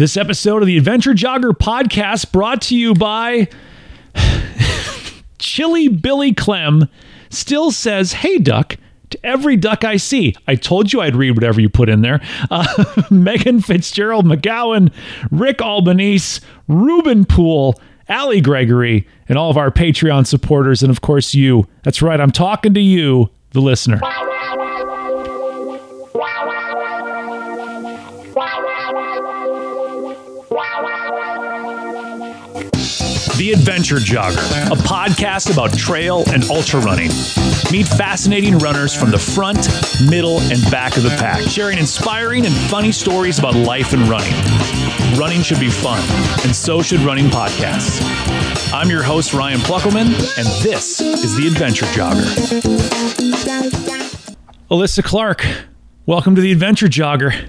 This episode of the Adventure Jogger podcast brought to you by Chilly Billy Clem still says, Hey, duck, to every duck I see. I told you I'd read whatever you put in there. Uh, Megan Fitzgerald McGowan, Rick Albanese, Rueben Poole, Ally Gregory, and all of our Patreon supporters, and of course you. That's right, I'm talking to you, the listener. The Adventure Jogger, a podcast about trail and ultra running. Meet fascinating runners from the front, middle, and back of the pack, sharing inspiring and funny stories about life and running. Running should be fun, and so should running podcasts. I'm your host, Ryan Pluckelman, and this is The Adventure Jogger. Alyssa Clark, welcome to The Adventure Jogger.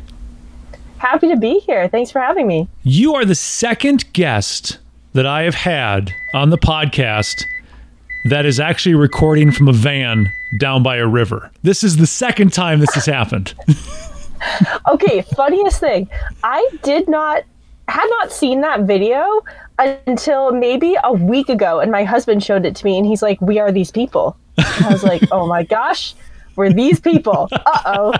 Happy to be here. Thanks for having me. You are the second guest that I have had on the podcast that is actually recording from a van down by a river. This is the second time this has happened. okay, funniest thing. I did not had not seen that video until maybe a week ago and my husband showed it to me and he's like, "We are these people." And I was like, "Oh my gosh." We're these people. Uh oh.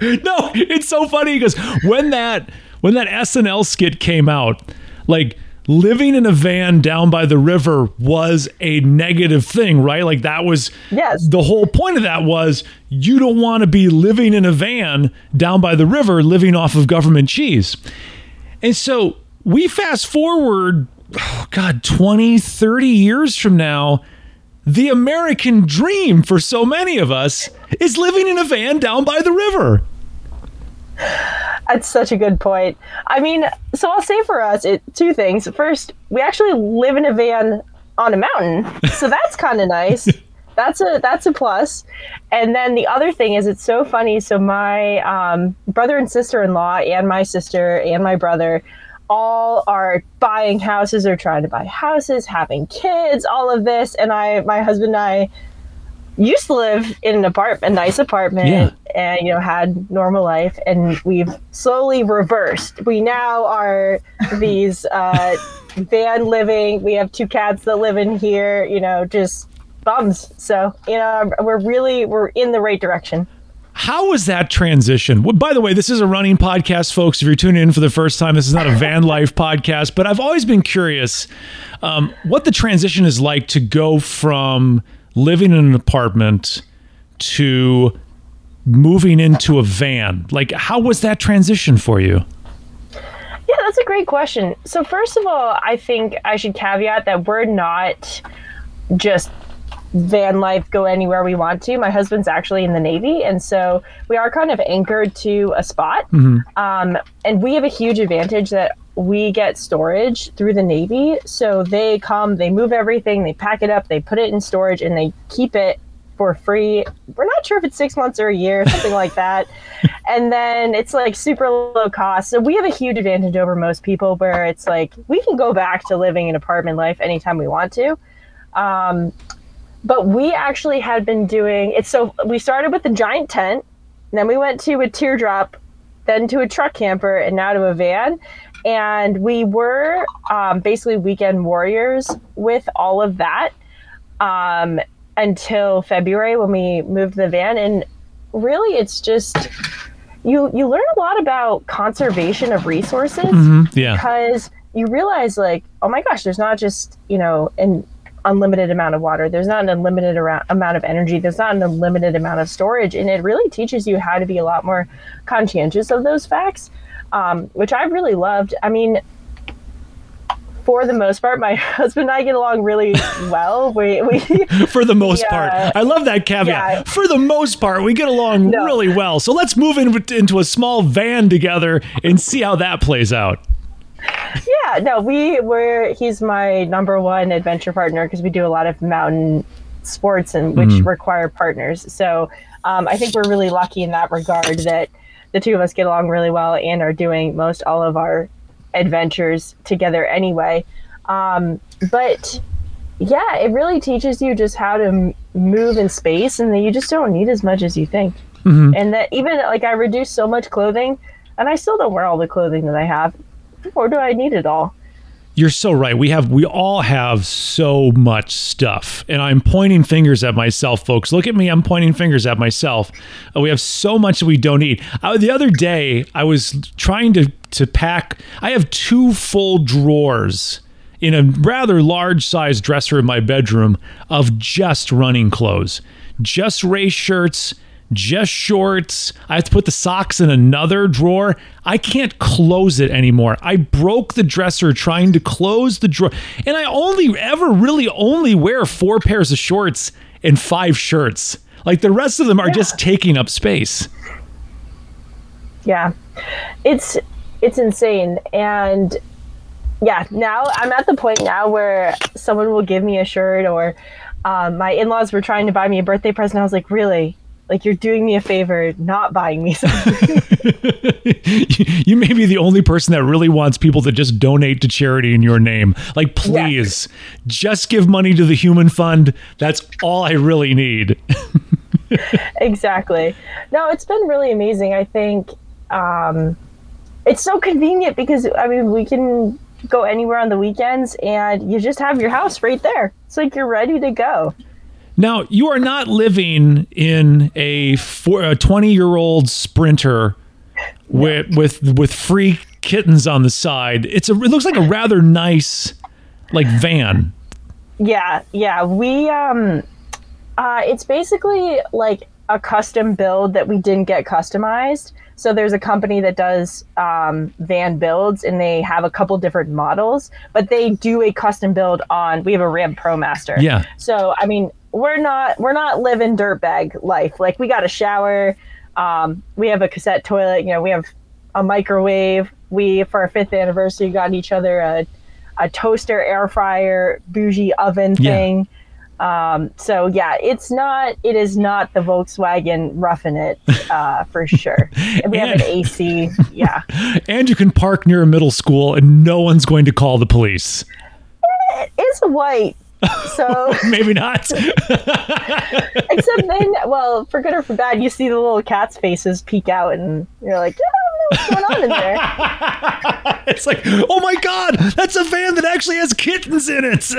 no, it's so funny because when that when that SNL skit came out, like living in a van down by the river was a negative thing, right? Like that was yes. the whole point of that was you don't want to be living in a van down by the river living off of government cheese. And so we fast forward oh god 20 30 years from now the American dream for so many of us is living in a van down by the river. That's such a good point. I mean, so I'll say for us, it, two things. First, we actually live in a van on a mountain, so that's kind of nice. That's a that's a plus. And then the other thing is, it's so funny. So my um, brother and sister in law, and my sister and my brother, all are buying houses or trying to buy houses, having kids, all of this. And I, my husband and I used to live in an apartment, a nice apartment, Yeah. and you know had normal life. And we've slowly reversed. We now are these uh, van living. We have two cats that live in here. You know, just bums. So you know, we're really we're in the right direction. How was that transition? Well, by the way, this is a running podcast, folks. If you're tuning in for the first time, this is not a van life podcast, but I've always been curious um, what the transition is like to go from living in an apartment to moving into a van. Like, how was that transition for you? Yeah, that's a great question. So, first of all, I think I should caveat that we're not just van life, go anywhere we want to. My husband's actually in the Navy, and so we are kind of anchored to a spot. Um, and we have a huge advantage that we get storage through the Navy. So they come, they move everything, they pack it up, they put it in storage, and they keep it for free. We're not sure if it's six months or a year, something like that. And then it's like super low cost. So we have a huge advantage over most people where it's like we can go back to living an apartment life anytime we want to. Um, but we actually had been doing it. So we started with the giant tent, then we went to a teardrop, then to a truck camper, and now to a van. And we were um, basically weekend warriors with all of that um, until February when we moved the van. And really, it's just you you learn a lot about conservation of resources Yeah. because you realize like oh my gosh there's not just you know an unlimited amount of water. There's not an unlimited ara- amount of energy. There's not an unlimited amount of storage. And it really teaches you how to be a lot more conscientious of those facts um, which i really loved i mean for the most part my husband and i get along really well we, we For the most Yeah. part. I love that caveat. Yeah. For the most part, we get along No. really well. So let's move in, into a small van together and see how that plays out. yeah no we were he's my number one adventure partner because we do a lot of mountain sports and which require partners so um, i think we're really lucky in that regard that the two of us get along really well and are doing most all of our adventures together anyway. Um, but yeah it really teaches you just how to m- move in space and that you just don't need as much as you think. And that even like i reduced so much clothing and i still don't wear all the clothing that i have or do I need it all? You're so right. We have we all have so much stuff. And I'm pointing fingers at myself, folks. Look at me. I'm pointing fingers at myself. Uh, we have so much that we don't need. Uh, the other day, I was trying to to pack. I have two full drawers in a rather large sized dresser in my bedroom of just running clothes, just race shirts just shorts. I have to put the socks in another drawer. I can't close it anymore. I broke the dresser trying to close the drawer. And I only ever really only wear four pairs of shorts and five shirts. Like the rest of them are yeah. just taking up space. Yeah. It's it's insane and yeah, now I'm at the point now where someone will give me a shirt or um, my in-laws were trying to buy me a birthday present. I was like, really? Like you're doing me a favor not buying me something. You may be the only person that really wants people to just donate to charity in your name. Like please just give money to the human fund. That's all i really need. Exactly. No it's been really amazing. I think um, it's so convenient because i mean we can go anywhere on the weekends and you just have your house right there. It's like you're ready to go now, you are not living in a, four, a 20 year old sprinter with, with, with free kittens on the side. It's a, it looks like a rather nice like van. Yeah, yeah. We, um, uh, it's basically like a custom build that we didn't get customized. So there's a company that does um, van builds, and they have a couple different models, but they do a custom build on. We have a Ram ProMaster. Yeah. So I mean, we're not we're not living dirtbag life. Like we got a shower, um, we have a cassette toilet. You know, we have a microwave. We for our fifth anniversary got each other a a toaster, air fryer, bougie oven thing. Yeah. Um, so yeah, it's not. It is not the Volkswagen roughing it uh, for sure. And we and, have an AC. Yeah, and you can park near a middle school, and no one's going to call the police. It's white, so maybe not. except then, well, for good or for bad, you see the little cats' faces peek out, and you're like, what's going on in there. it's like, oh my god, that's a van that actually has kittens in it.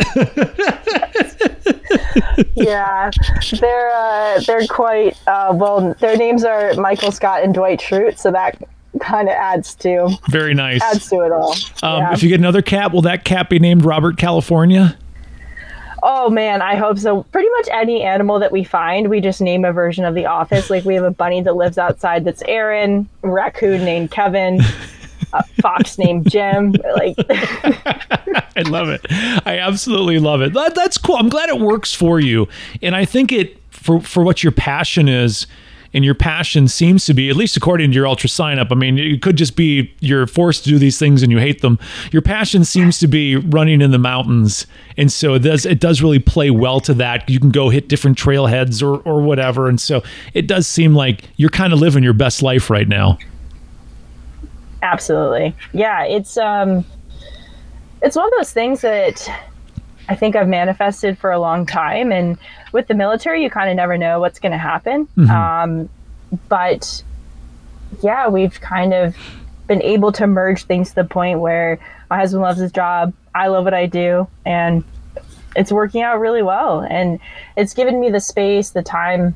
yeah, they're uh, they're quite uh, well. Their names are Michael Scott and Dwight Schrute, so that kind of adds to very nice adds to it all. Um, yeah. If you get another cat, will that cat be named Robert California? Oh man, I hope so. Pretty much any animal that we find, we just name a version of the office. Like we have a bunny that lives outside that's Aaron, raccoon named Kevin, a fox named Jim. Like I love it. I absolutely love it. That, that's cool. I'm glad it works for you. And I think it for for what your passion is and your passion seems to be, at least according to your UltraSignup. I mean, it could just be you're forced to do these things and you hate them. Your passion seems to be running in the mountains, and so it does it does really play well to that. You can go hit different trailheads or or whatever, and so it does seem like you're kind of living your best life right now. Absolutely, yeah. It's um, it's one of those things that I think I've manifested for a long time. And with the military, you kind of never know what's going to happen. Mm-hmm. Um, but yeah, we've kind of been able to merge things to the point where my husband loves his job, I love what I do, and it's working out really well. And it's given me the space, the time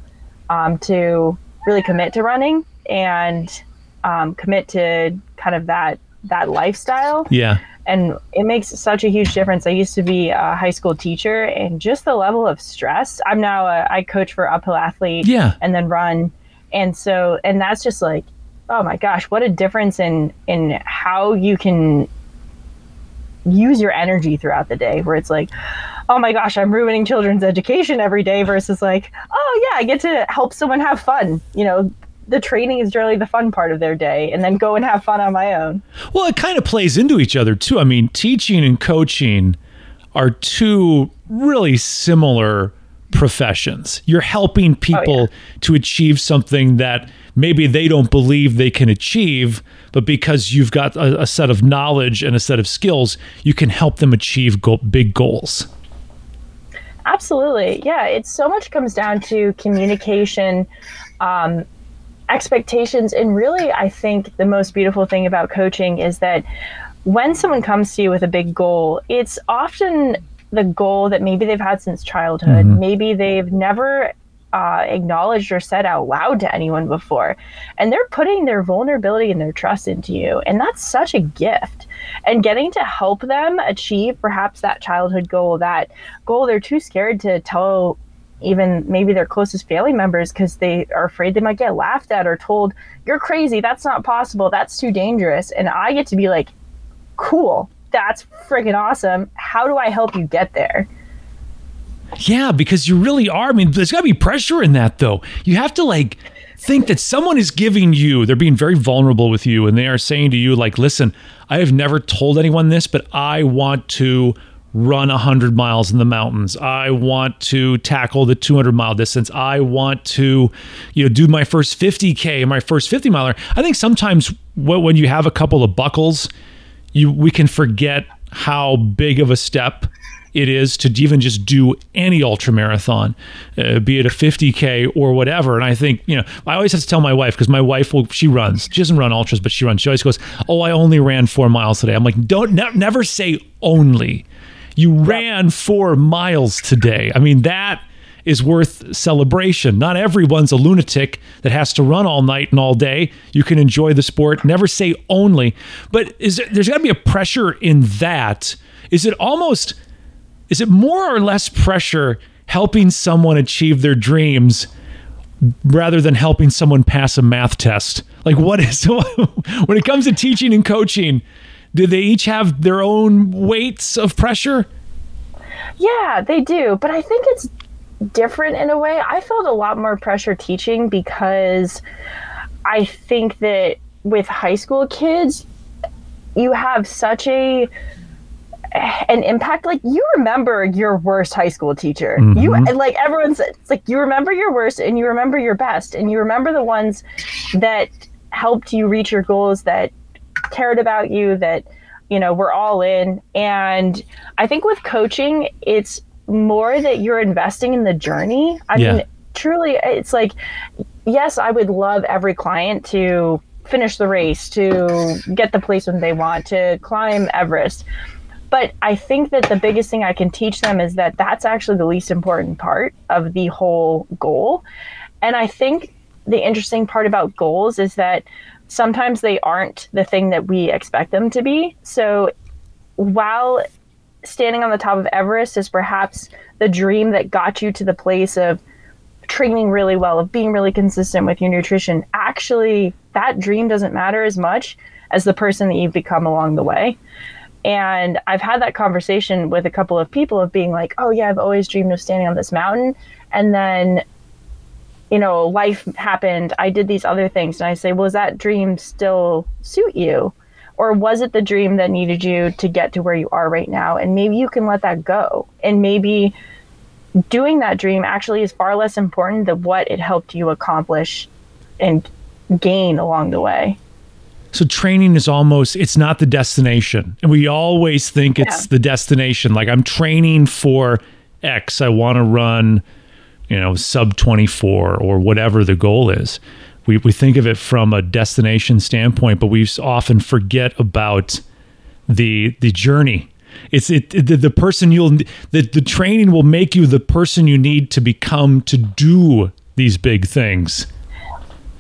um, to really commit to running and um, commit to kind of that that lifestyle. Yeah and it makes such a huge difference. I used to be a high school teacher, and just the level of stress. I'm now a, I coach for uphill athlete, yeah, and then run, and so and that's just like, oh my gosh, what a difference in in how you can use your energy throughout the day. Where it's like, oh my gosh, I'm ruining children's education every day, versus like, oh yeah, I get to help someone have fun. You know, the training is generally the fun part of their day and then go and have fun on my own. Well, it kind of plays into each other too. I mean, teaching and coaching are two really similar professions. You're helping people oh, yeah. to achieve something that maybe they don't believe they can achieve, but because you've got a, a set of knowledge and a set of skills, you can help them achieve go- big goals. Absolutely. Yeah, it so much comes down to communication um, expectations and really i think the most beautiful thing about coaching is that when someone comes to you with a big goal, it's often the goal that maybe they've had since childhood. Mm-hmm. Maybe they've never uh, acknowledged or said out loud to anyone before. And they're putting their vulnerability and their trust into you. And that's such a gift. And getting to help them achieve perhaps that childhood goal, that goal they're too scared to tell even maybe their closest family members because they are afraid they might get laughed at or told, you're crazy, that's not possible, that's too dangerous. And I get to be like, cool, that's freaking awesome. How do I help you get there? Yeah, because you really are. I mean, there's got to be pressure in that, though. You have to like think that someone is giving you, they're being very vulnerable with you, and they are saying to you, like, listen, I have never told anyone this, but I want to run 100 miles in the mountains. I want to tackle the 200 mile distance. I want to, you know, do my first 50K, my first 50 miler. I think sometimes when you have a couple of buckles, you we can forget how big of a step it is to even just do any ultra marathon, uh, be it a 50k or whatever. And I think you know I always have to tell my wife because my wife will she runs. She doesn't run ultras, but she runs. She always goes, "Oh, I only ran four miles today." I'm like, "Don't ne- never say only." You ran four miles today. I mean that is worth celebration. Not everyone's a lunatic that has to run all night and all day. You can enjoy the sport. Never say only, but is there, there's got to be a pressure in that. Is it almost is it more or less pressure helping someone achieve their dreams rather than helping someone pass a math test? Like what is when it comes to teaching and coaching, do they each have their own weights of pressure? Yeah, they do, but I think it's different in a way. I felt a lot more pressure teaching because I think that with high school kids, you have such a an impact like you remember your worst high school teacher mm-hmm. you like everyone's it's like you remember your worst and you remember your best and you remember the ones that helped you reach your goals that cared about you that you know we're all in and i think with coaching it's more that you're investing in the journey. I yeah. mean, truly, it's like, yes, I would love every client to finish the race, to get the placement they want, to climb Everest. But I think that the biggest thing I can teach them is that that's actually the least important part of the whole goal. And I think the interesting part about goals is that sometimes they aren't the thing that we expect them to be. So while standing on the top of Everest is perhaps the dream that got you to the place of training really well, of being really consistent with your nutrition. Actually, that dream doesn't matter as much as the person that you've become along the way. And I've had that conversation with a couple of people of being like, oh, yeah, I've always dreamed of standing on this mountain. And then, you know, life happened. I did these other things. And I say, well, does that dream still suit you? or was it the dream that needed you to get to where you are right now and maybe you can let that go and maybe doing that dream actually is far less important than what it helped you accomplish and gain along the way so training is almost it's not the destination and we always think it's the destination like i'm training for x i want to run you know sub 24 or whatever the goal is we, we think of it from a destination standpoint, but we often forget about the the journey. It's it, the, the person you'll the, the training will make you the person you need to become to do these big things.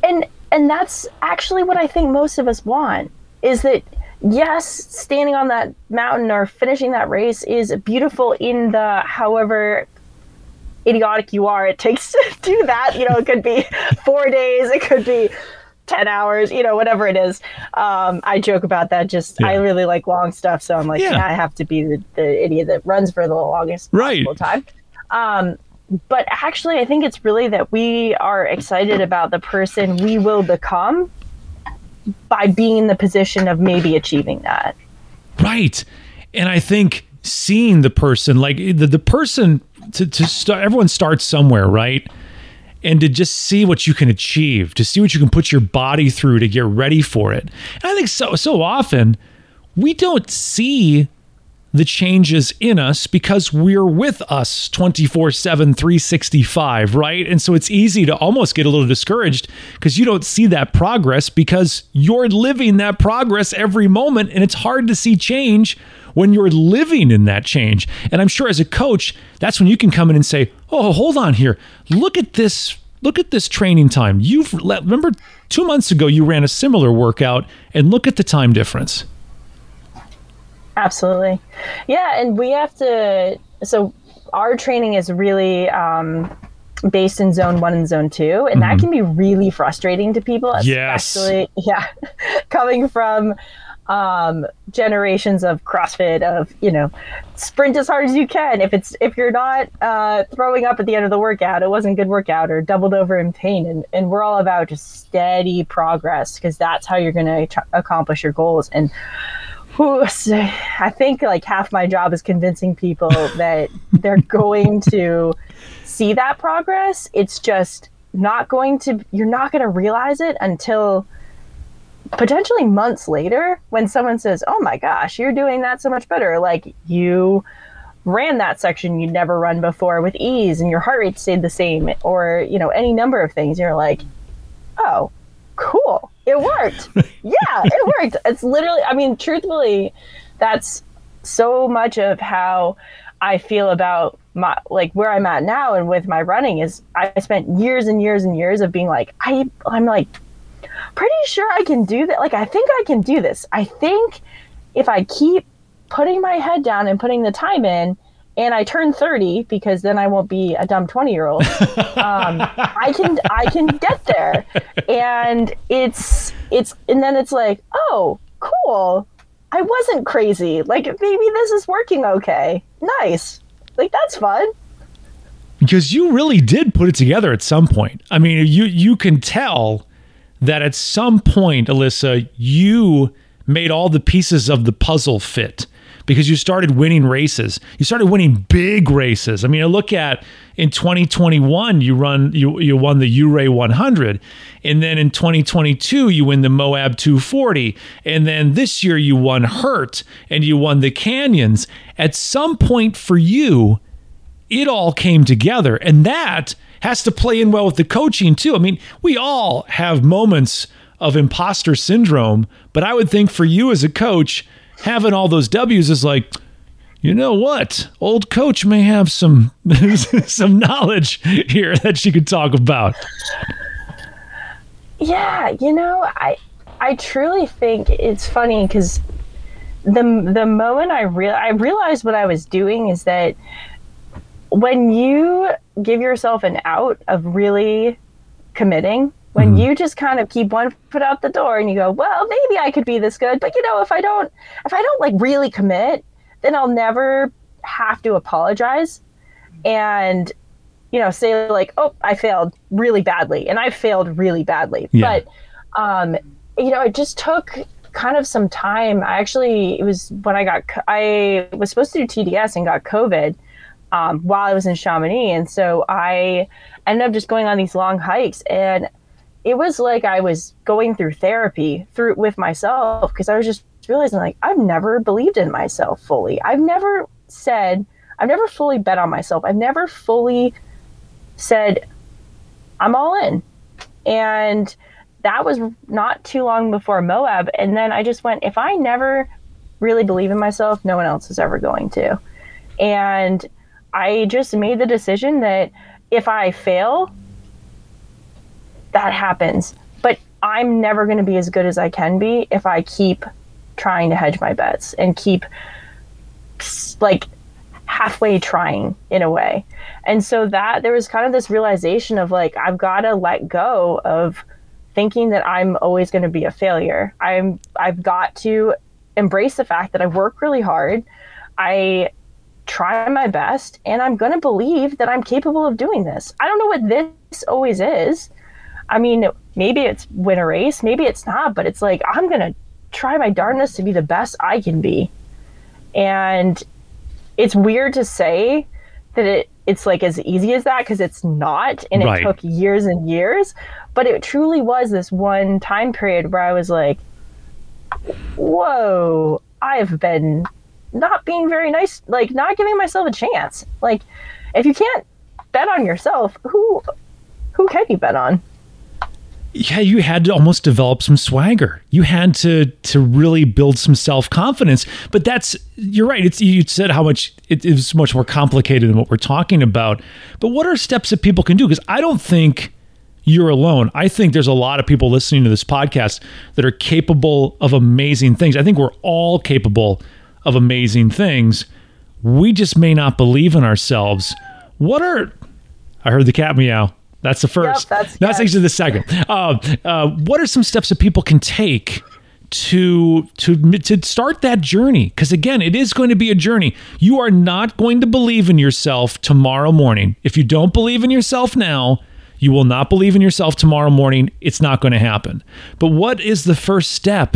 And and that's actually what I think most of us want is that yes, standing on that mountain or finishing that race is beautiful in the however idiotic you are it takes to do that. You know, it could be four days, it could be 10 hours, you know, whatever it is. Um, I joke about that. Just, yeah. I really like long stuff. So I'm like, yeah. I have to be the, the, idiot that runs for the longest right. possible time. Um, but actually, I think it's really that we are excited about the person we will become by being in the position of maybe achieving that. Right. And I think seeing the person, like the, the person to, to start, everyone starts somewhere, right? And to just see what you can achieve, to see what you can put your body through to get ready for it. And I think so so often we don't see the changes in us because we're with us 24 7, 365, right? And so it's easy to almost get a little discouraged because you don't see that progress because you're living that progress every moment. And it's hard to see change when you're living in that change. And I'm sure as a coach, that's when you can come in and say, oh, hold on here. Look at this. Look at this training time. You've let, remember two months ago you ran a similar workout and look at the time difference. Absolutely. Yeah. And we have to, so our training is really um, based in zone one and zone two. And mm-hmm. that can be really frustrating to people, especially, yes. yeah, coming from um, generations of CrossFit of you know sprint as hard as you can. If it's if you're not uh, throwing up at the end of the workout, it wasn't good workout or doubled over in pain. And and we're all about just steady progress because that's how you're going to accomplish your goals. And who I think like half my job is convincing people that they're going to see that progress. It's just not going to, you're not going to realize it until potentially months later when someone says, Oh my gosh, you're doing that so much better. Like you ran that section you'd never run before with ease and your heart rate stayed the same, or, you know, any number of things. You're like, Oh, cool it worked. yeah, it worked. It's literally, I mean, truthfully, that's so much of how I feel about my like where I'm at now and with my running is I spent years and years and years of being like I I'm like pretty sure I can do that. Like I think I can do this. I think if I keep putting my head down and putting the time in, and I turn 30 because then I won't be a dumb 20 year old. Um, I can I can get there, and it's it's and then it's like oh cool, I wasn't crazy. Like maybe this is working okay. Nice, like that's fun. Because you really did put it together at some point. I mean, you you can tell that at some point, Alyssa, you made all the pieces of the puzzle fit because you started winning races. You started winning big races. I mean, I look at in 2021 you run you you won the Ouray 100 and then in 2022 you win the Moab 240 and then this year you won Hurt and you won the Canyons. At some point for you it all came together and that has to play in well with the coaching too. I mean, we all have moments of imposter syndrome, but I would think for you as a coach, having all those W's is like, you know what? Old coach may have some some knowledge here that she could talk about. Yeah, you know, I I truly think it's funny because the the moment I real I realized what I was doing is that when you give yourself an out of really committing when mm. you just kind of keep one foot out the door and you go, well, maybe I could be this good, but you know, if I don't, if I don't like really commit, then I'll never have to apologize and, you know, say like, oh, I failed really badly, and I failed really badly. Yeah. But, um, you know, it just took kind of some time. I actually, it was when I got, I was supposed to do TDS and got COVID um, while I was in Chamonix, and so I ended up just going on these long hikes and it was like I was going through therapy through with myself because I was just realizing like I've never believed in myself fully. I've never said I've never fully bet on myself. I've never fully said I'm all in. And that was not too long before Moab and then I just went if I never really believe in myself, no one else is ever going to. And I just made the decision that if I fail, that happens. But I'm never going to be as good as I can be if I keep trying to hedge my bets and keep like halfway trying in a way. And so that there was kind of this realization of like I've got to let go of thinking that I'm always going to be a failure. I'm I've got to embrace the fact that I work really hard. I try my best and I'm going to believe that I'm capable of doing this. I don't know what this always is. I mean, maybe it's win a race, maybe it's not, but it's like I'm gonna try my darndest to be the best I can be. And it's weird to say that it it's like as easy as that because it's not and right. it took years and years but it truly was this one time period where i was like whoa i've been not being very nice, like not giving myself a chance. Like if you can't bet on yourself, who who can you bet on? yeah, you had to almost develop some swagger. You had to to really build some self confidence. But that's you're right. It's you said how much it is much more complicated than what we're talking about. But what are steps that people can do? Because I don't think you're alone. I think there's a lot of people listening to this podcast that are capable of amazing things. I think we're all capable of amazing things. We just may not believe in ourselves. What are I heard the cat meow. That's the first. Yep, that's, that's actually the second. Uh, uh, what are some steps that people can take to to to start that journey? Because again, it is going to be a journey. You are not going to believe in yourself tomorrow morning. If you don't believe in yourself now, you will not believe in yourself tomorrow morning. It's not going to happen. But what is the first step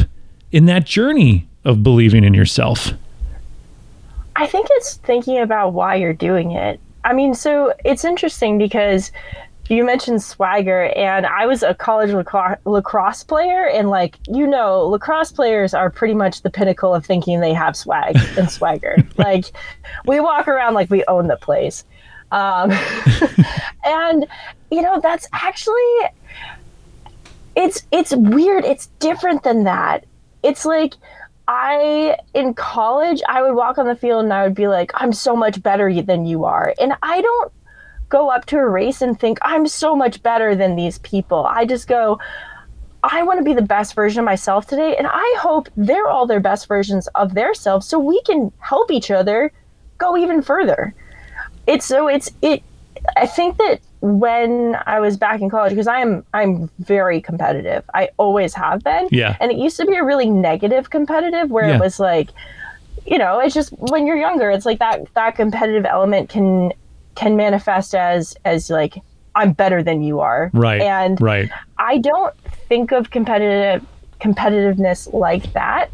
in that journey of believing in yourself? I think it's thinking about why you're doing it. I mean, so it's interesting because you mentioned swagger and i was a college lacrosse player and like you know lacrosse players are pretty much the pinnacle of thinking they have swag and swagger. Like we walk around like we own the place. Um, and you know that's actually it's it's weird. It's different than that. It's like I in college I would walk on the field and I would be like I'm so much better than you are and I don't go up to a race and think I'm so much better than these people. I just go, I want to be the best version of myself today. And I hope they're all their best versions of their selves so we can help each other go even further. It's so it's it I think that when I was back in college, because I am I'm very competitive. I always have been. Yeah. And it used to be a really negative competitive where yeah. it was like, you know, it's just when you're younger, it's like that that competitive element can can manifest as as like I'm better than you are. Right. And right. I don't think of competitive competitiveness like that.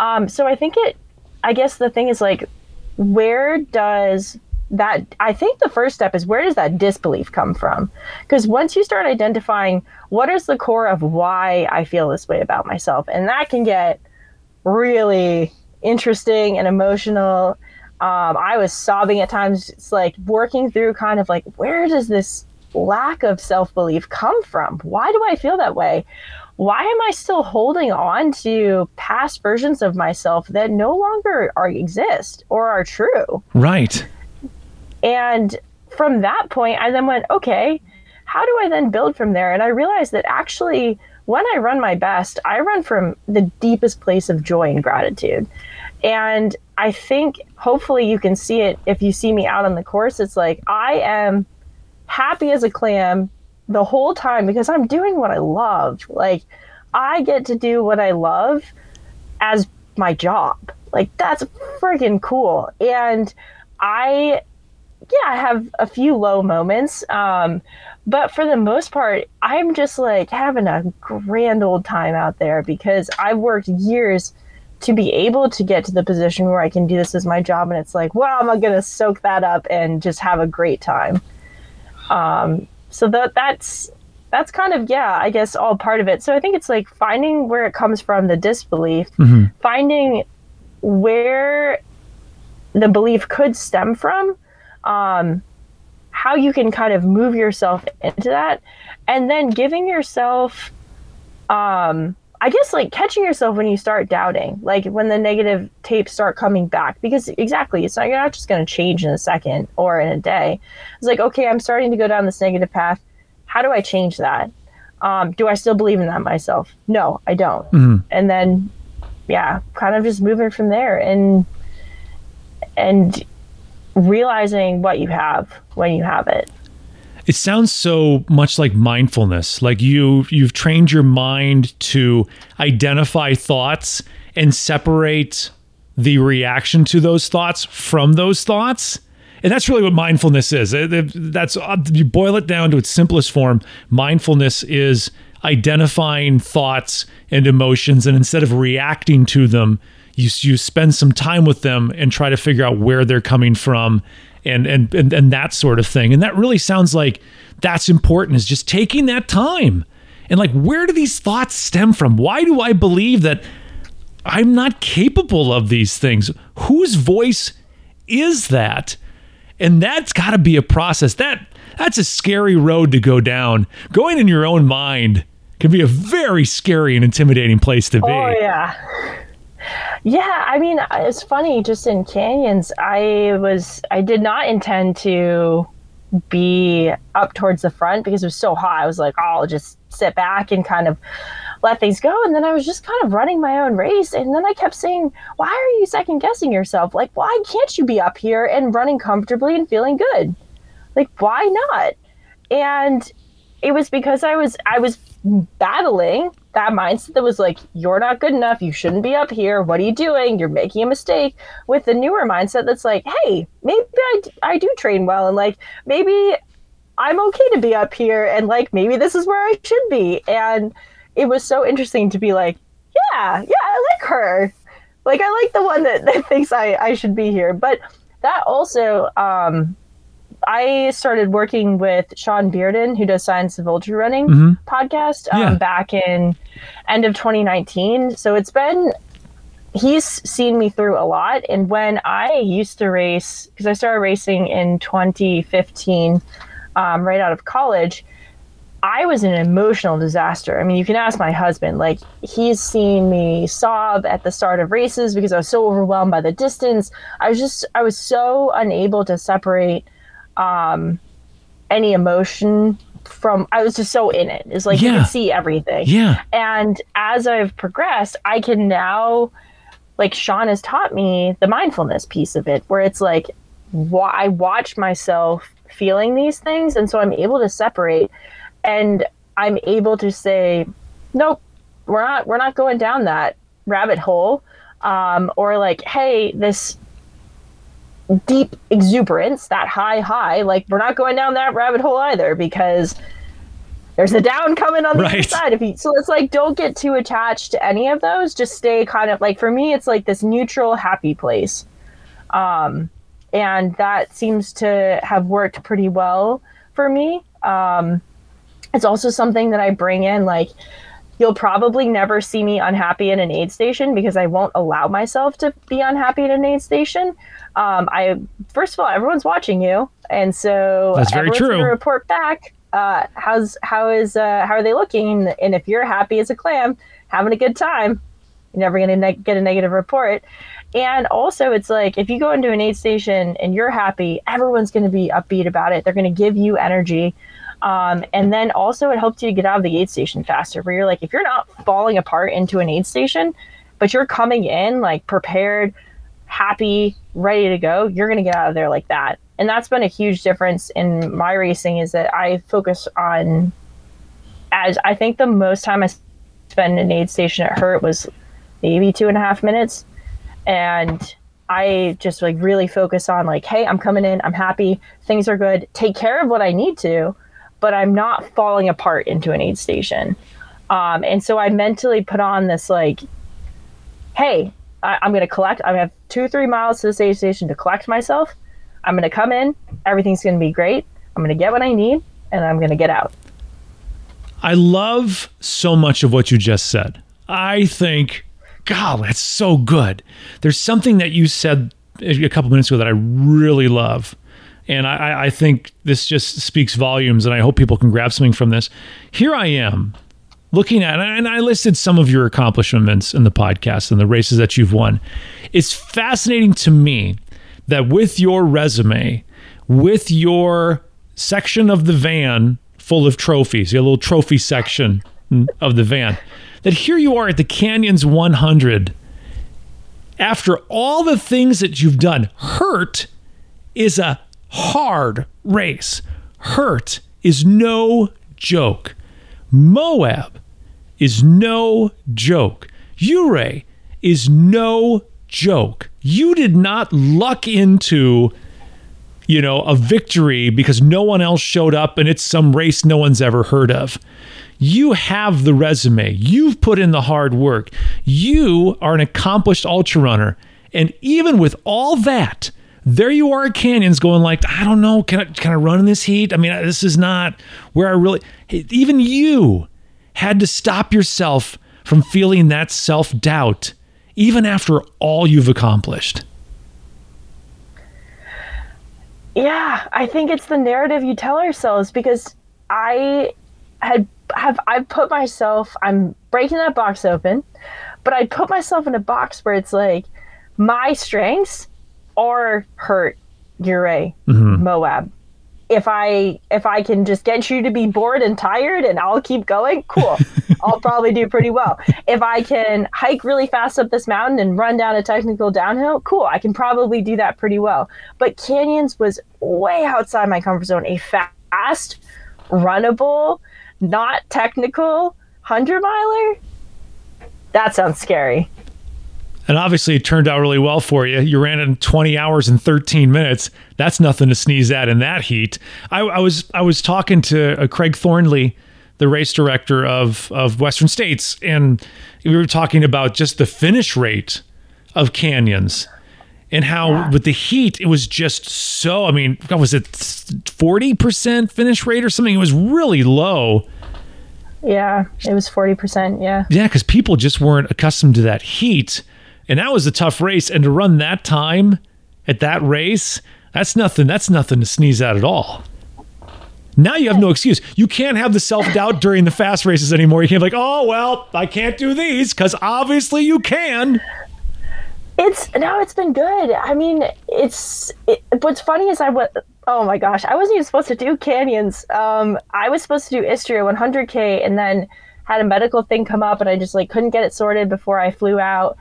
Um, so I think it I guess the thing is like where does that I think the first step is where does that disbelief come from? Because once you start identifying what is the core of why I feel this way about myself, and that can get really interesting and emotional um, I was sobbing at times. It's like working through kind of like, where does this lack of self belief come from? Why do I feel that way? Why am I still holding on to past versions of myself that no longer are exist or are true? Right. And from that point, I then went, okay, how do I then build from there? And I realized that actually, when I run my best, I run from the deepest place of joy and gratitude. And I think hopefully you can see it if you see me out on the course. It's like I am happy as a clam the whole time because I'm doing what I love. Like I get to do what I love as my job. Like that's freaking cool. And I yeah, I have a few low moments. Um, but for the most part, I'm just like having a grand old time out there because I've worked years to be able to get to the position where I can do this as my job, and it's like, well, I'm gonna soak that up and just have a great time. Um, so that that's that's kind of yeah, I guess all part of it. So I think it's like finding where it comes from, the disbelief, mm-hmm. finding where the belief could stem from, um, how you can kind of move yourself into that, and then giving yourself um, I guess like catching yourself when you start doubting, like when the negative tapes start coming back, because exactly, it's not you're not just going to change in a second or in a day. It's like, okay, I'm starting to go down this negative path. How do I change that? Um, do I still believe in that myself? No, I don't. Mm-hmm. And then, yeah, kind of just moving from there and and realizing what you have when you have it. It sounds so much like mindfulness. Like you you've trained your mind to identify thoughts and separate the reaction to those thoughts from those thoughts. And that's really what mindfulness is. That's uh, you boil it down to its simplest form. Mindfulness is identifying thoughts and emotions and instead of reacting to them you you spend some time with them and try to figure out where they're coming from and, and and and that sort of thing. And that really sounds like that's important is just taking that time. And like where do these thoughts stem from? Why do I believe that I'm not capable of these things. Whose voice is that? And that's got to be a process. That that's a scary road to go down. Going in your own mind can be a very scary and intimidating place to be. Oh yeah. Yeah, I mean, it's funny just in canyons, I was I did not intend to be up towards the front because it was so hot. I was like, oh, I'll just sit back and kind of let things go. And then I was just kind of running my own race. And then I kept saying, why are you second guessing yourself? Like, why can't you be up here and running comfortably and feeling good? Like, why not? And it was because I was I was battling that mindset that was like, you're not good enough. You shouldn't be up here. What are you doing? You're making a mistake. With the newer mindset that's like, hey, maybe I, I do train well. And like, maybe I'm okay to be up here. And like, maybe this is where I should be. And it was so interesting to be like, yeah, yeah, I like her. Like, I like the one that, that thinks I, I should be here. But that also, um, I started working with Shawn Bearden, who does Science of Ultra Running mm-hmm. podcast, um, yeah. back in end of 2019. So it's been he's seen me through a lot. And when I used to race, because I started racing in 2015, um, right out of college, I was an emotional disaster. I mean, you can ask my husband. Like, he's seen me sob at the start of races because I was so overwhelmed by the distance. I was just, I was so unable to separate um, any emotion from I was just so in it. It's like yeah. you can see everything. Yeah. And as I've progressed, I can now like Shawn has taught me the mindfulness piece of it where it's like wh- I watch myself feeling these things and so I'm able to separate and I'm able to say nope, we're not we're not going down that rabbit hole. Um, or like, hey, this deep exuberance, that high high. Like we're not going down that rabbit hole either because there's a down coming on the right. other side of you. So it's like don't get too attached to any of those. Just stay kind of like for me, it's like this neutral, happy place. Um, and that seems to have worked pretty well for me. Um, it's also something that I bring in like you'll probably never see me unhappy in an aid station because I won't allow myself to be unhappy in an aid station um, I first of all, everyone's watching you, and so that's very true. Gonna report back. Uh, how's how is uh, how are they looking? And if you're happy as a clam, having a good time, you're never gonna ne- get a negative report. And also, it's like if you go into an aid station and you're happy, everyone's going to be upbeat about it. They're going to give you energy. Um, and then also, it helps you to get out of the aid station faster. Where you're like, if you're not falling apart into an aid station, but you're coming in like prepared, happy, ready to go, you're going to get out of there like that. And that's been a huge difference in my racing is that I focus on, as I think the most time I spent in an aid station at Hurt was maybe two and a half minutes. And I just like really focus on like, hey, I'm coming in, I'm happy, things are good, take care of what I need to, but I'm not falling apart into an aid station. Um, and so I mentally put on this like, hey, I, am going to collect. I have two, three miles to the aid station to collect myself. I'm going to come in. Everything's going to be great. I'm going to get what I need, and I'm going to get out. I love so much of what you just said. I think, God, that's so good. There's something that you said a couple minutes ago that I really love. And I, I think this just speaks volumes, and I hope people can grab something from this. Here I am, looking at and I listed some of your accomplishments in the podcast and the races that you've won. It's fascinating to me that with your resume, with your section of the van full of trophies, your little trophy section of the van, that here you are at the Canyons 100. After all the things that you've done, Hurt is a hard race. Hurt is no joke. Moab is no joke. Ouray is no joke. You did not luck into, you know, a victory because no one else showed up and it's some race no one's ever heard of. You have the resume. You've put in the hard work. You are an accomplished ultra runner. And even with all that, there you are at Canyons going like, I don't know, can I, can I run in this heat? I mean, this is not where I really, even you had to stop yourself from feeling that self doubt even after all you've accomplished? Yeah, I think it's the narrative you tell ourselves because I had have I've put myself I'm breaking that box open, but I put myself in a box where it's like my strengths are hurt Ouray, mm-hmm. Moab. If I if I can just get you to be bored and tired and I'll keep going, cool. I'll probably do pretty well. If I can hike really fast up this mountain and run down a technical downhill, cool. I can probably do that pretty well. But canyons was way outside my comfort zone. A fast, runnable, not technical hundred miler. That sounds scary. And obviously, it turned out really well for you. You ran in 20 hours and 13 minutes. That's nothing to sneeze at in that heat. I, I was I was talking to uh, Craig Thornley, the race director of of Western States, and we were talking about just the finish rate of canyons and how yeah. with the heat it was just so. I mean, was it 40 percent finish rate or something? It was really low. Yeah, it was 40%. Yeah. Yeah, because people just weren't accustomed to that heat. And that was a tough race. And to run that time at that race, that's nothing. That's nothing to sneeze at at all. Now you have no excuse. You can't have the self doubt during the fast races anymore. You can't be like, oh well, I can't do these because obviously you can. It's no, it's been good. I mean, it's it, what's funny is I was oh my gosh, I wasn't even supposed to do canyons. Um, I was supposed to do Istria 100k, and then had a medical thing come up, and I just like couldn't get it sorted before I flew out.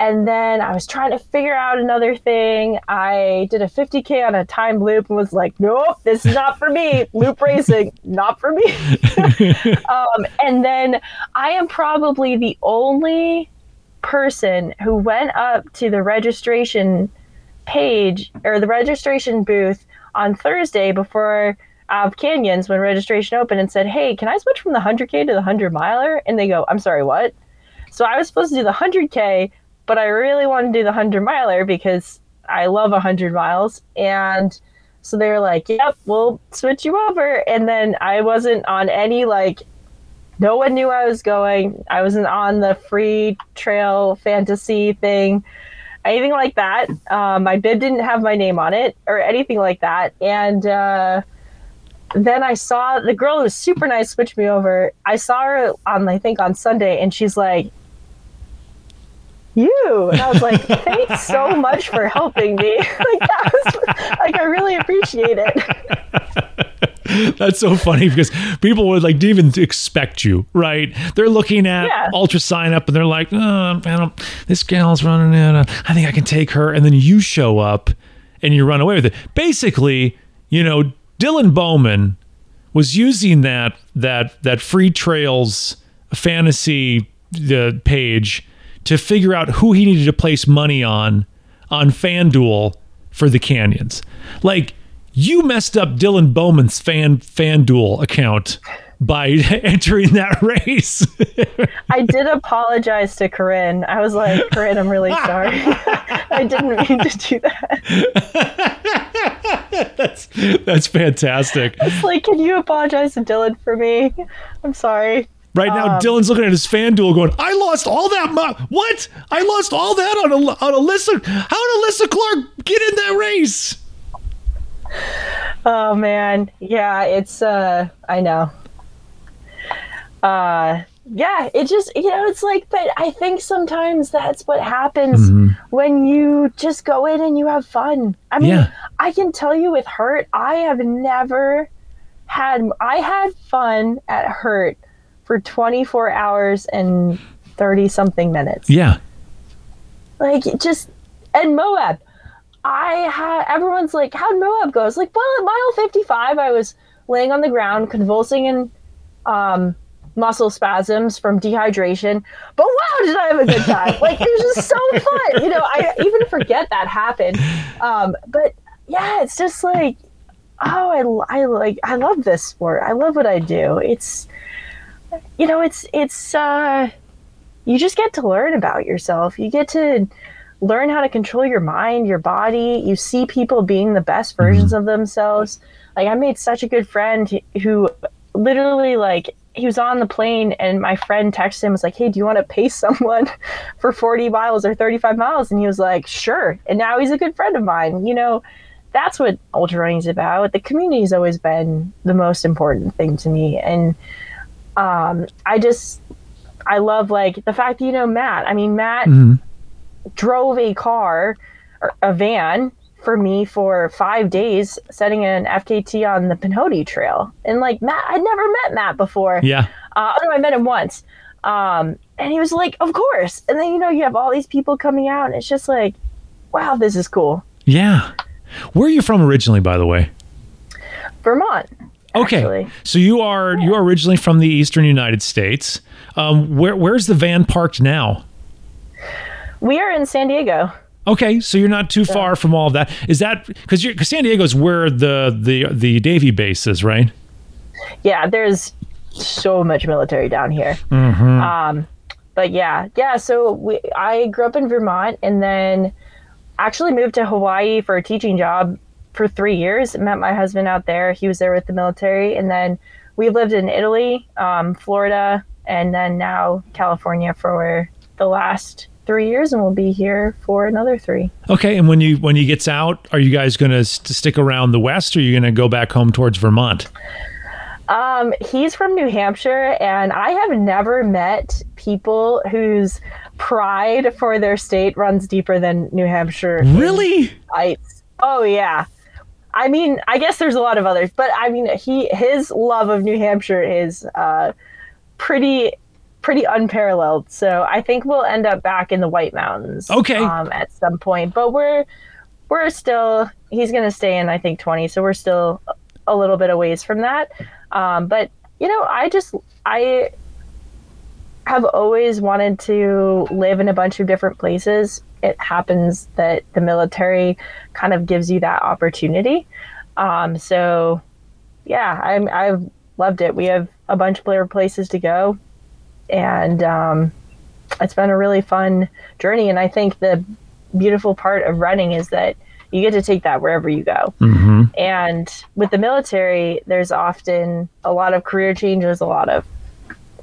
And then I was trying to figure out another thing. I did a 50K on a time loop and was like, nope, this is not for me. loop racing, not for me. um, and then I am probably the only person who went up to the registration page or the registration booth on Thursday before uh, Canyons when registration opened and said, hey, can I switch from the 100K to the 100 miler? And they go, I'm sorry, what? So I was supposed to do the 100K but I really want to do the 100 miler because I love 100 miles. And so they were like, yep, we'll switch you over. And then I wasn't on any, like, no one knew I was going. I wasn't on the free trail fantasy thing, anything like that. Um, my bib didn't have my name on it or anything like that. And, uh, then I saw the girl who was super nice switch me over. I saw her on I think on Sunday and she's like, you. And i was like thanks so much for helping me. Like that was like i really appreciate it. That's so funny because people would like even expect you right? They're looking at yeah. UltraSignup and they're like oh, man, this gal's running in i think i can take her. And then you show up and you run away with it. Basically you know dylan bowman was using that that that free trails fantasy the page to figure out who he needed to place money on on FanDuel for the Canyons. Like you messed up Dylan Bowman's fan FanDuel account by entering that race. I did apologize to Corinne. I was like, Corinne, I'm really sorry. I didn't mean to do that. that's that's fantastic. It's like, can you apologize to Dylan for me? I'm sorry. Right now, um, Dylan's looking at his FanDuel going, I lost all that. Mo- what? I lost all that on, a, on Alyssa. How did Alyssa Clark get in that race? Oh, man. Yeah, it's, uh, I know. Uh, yeah, it just, you know, it's like, but I think sometimes that's what happens mm-hmm. when you just go in and you have fun. I mean, yeah. I can tell you with Hurt, I have never had, I had fun at Hurt for 24 hours and 30 something minutes. Yeah. Like just and Moab. I had everyone's like, how'd Moab go? It's like, well, at mile 55, I was laying on the ground, convulsing in um, muscle spasms from dehydration. But wow, did I have a good time! like it was just so fun. You know, I even forget that happened. Um, but yeah, it's just like, oh, I, I like, I love this sport. I love what I do. It's you know, it's it's uh, you just get to learn about yourself. You get to learn how to control your mind, your body. You see people being the best versions mm-hmm. of themselves. Like I made such a good friend who literally like he was on the plane and my friend texted him was like hey do you want to pay someone for 40 miles or 35 miles and he was like sure and now he's a good friend of mine you know that's what ultra running is about the community has always been the most important thing to me and um, i just i love like the fact that you know matt i mean matt Mm-hmm. drove a car or a van for me for five days setting an fkt on the pinhoti trail and like matt i'd never met matt before Yeah. uh, oh no, I met him once. Um, and he was like, of course. And then, you know, you have all these people coming out, and it's just like, wow, this is cool. Yeah. Where are you from originally, by the way? Vermont. Okay. actually. So you are you are originally from the eastern United States. Um, where where's the van parked now? We are in San Diego. Okay, so you're not too far from all of that. Is that because you're because San Diego's where the the the Navy base is, right? Yeah, there's so much military down here. Um, but yeah, yeah. So we, I grew up in Vermont, and then actually moved to Hawaii for a teaching job for three years. Met my husband out there. He was there with the military, and then we lived in Italy, um, Florida, and then now California for the last three years, and we'll be here for another three. Okay, and when you when he gets out, are you guys going to st- stick around the west, or are you going to go back home towards Vermont? Um, he's from New Hampshire, and I have never met people whose pride for their state runs deeper than New Hampshire. Really? Ites. Oh yeah. I mean, I guess there's a lot of others, but I mean, he his love of New Hampshire is uh, pretty pretty unparalleled. So I think we'll end up back in the White Mountains. Okay. Um, at some point, but we're we're still he's going to stay in I think 20, so we're still a little bit away from that. Um, but you know, I just I have always wanted to live in a bunch of different places. It happens that the military kind of gives you that opportunity. Um, so, yeah, I'm, I've loved it. We have a bunch of places to go, and um, it's been a really fun journey. And I think the beautiful part of running is that you get to take that wherever you go. Mm-hmm. And with the military, there's often a lot of career changes, a lot of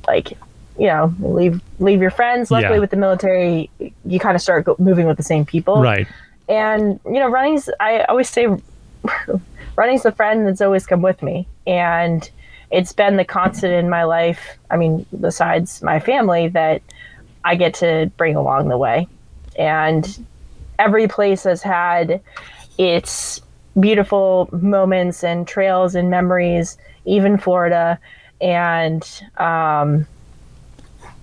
like, you know, leave leave your friends. Luckily, Yeah. with the military, you kind of start go- moving with the same people. Right. And you know, running's. I always say, running's the friend that's always come with me, and it's been the constant in my life. I mean, besides my family, that I get to bring along the way, and every place has had its beautiful moments and trails and memories, even Florida. And um,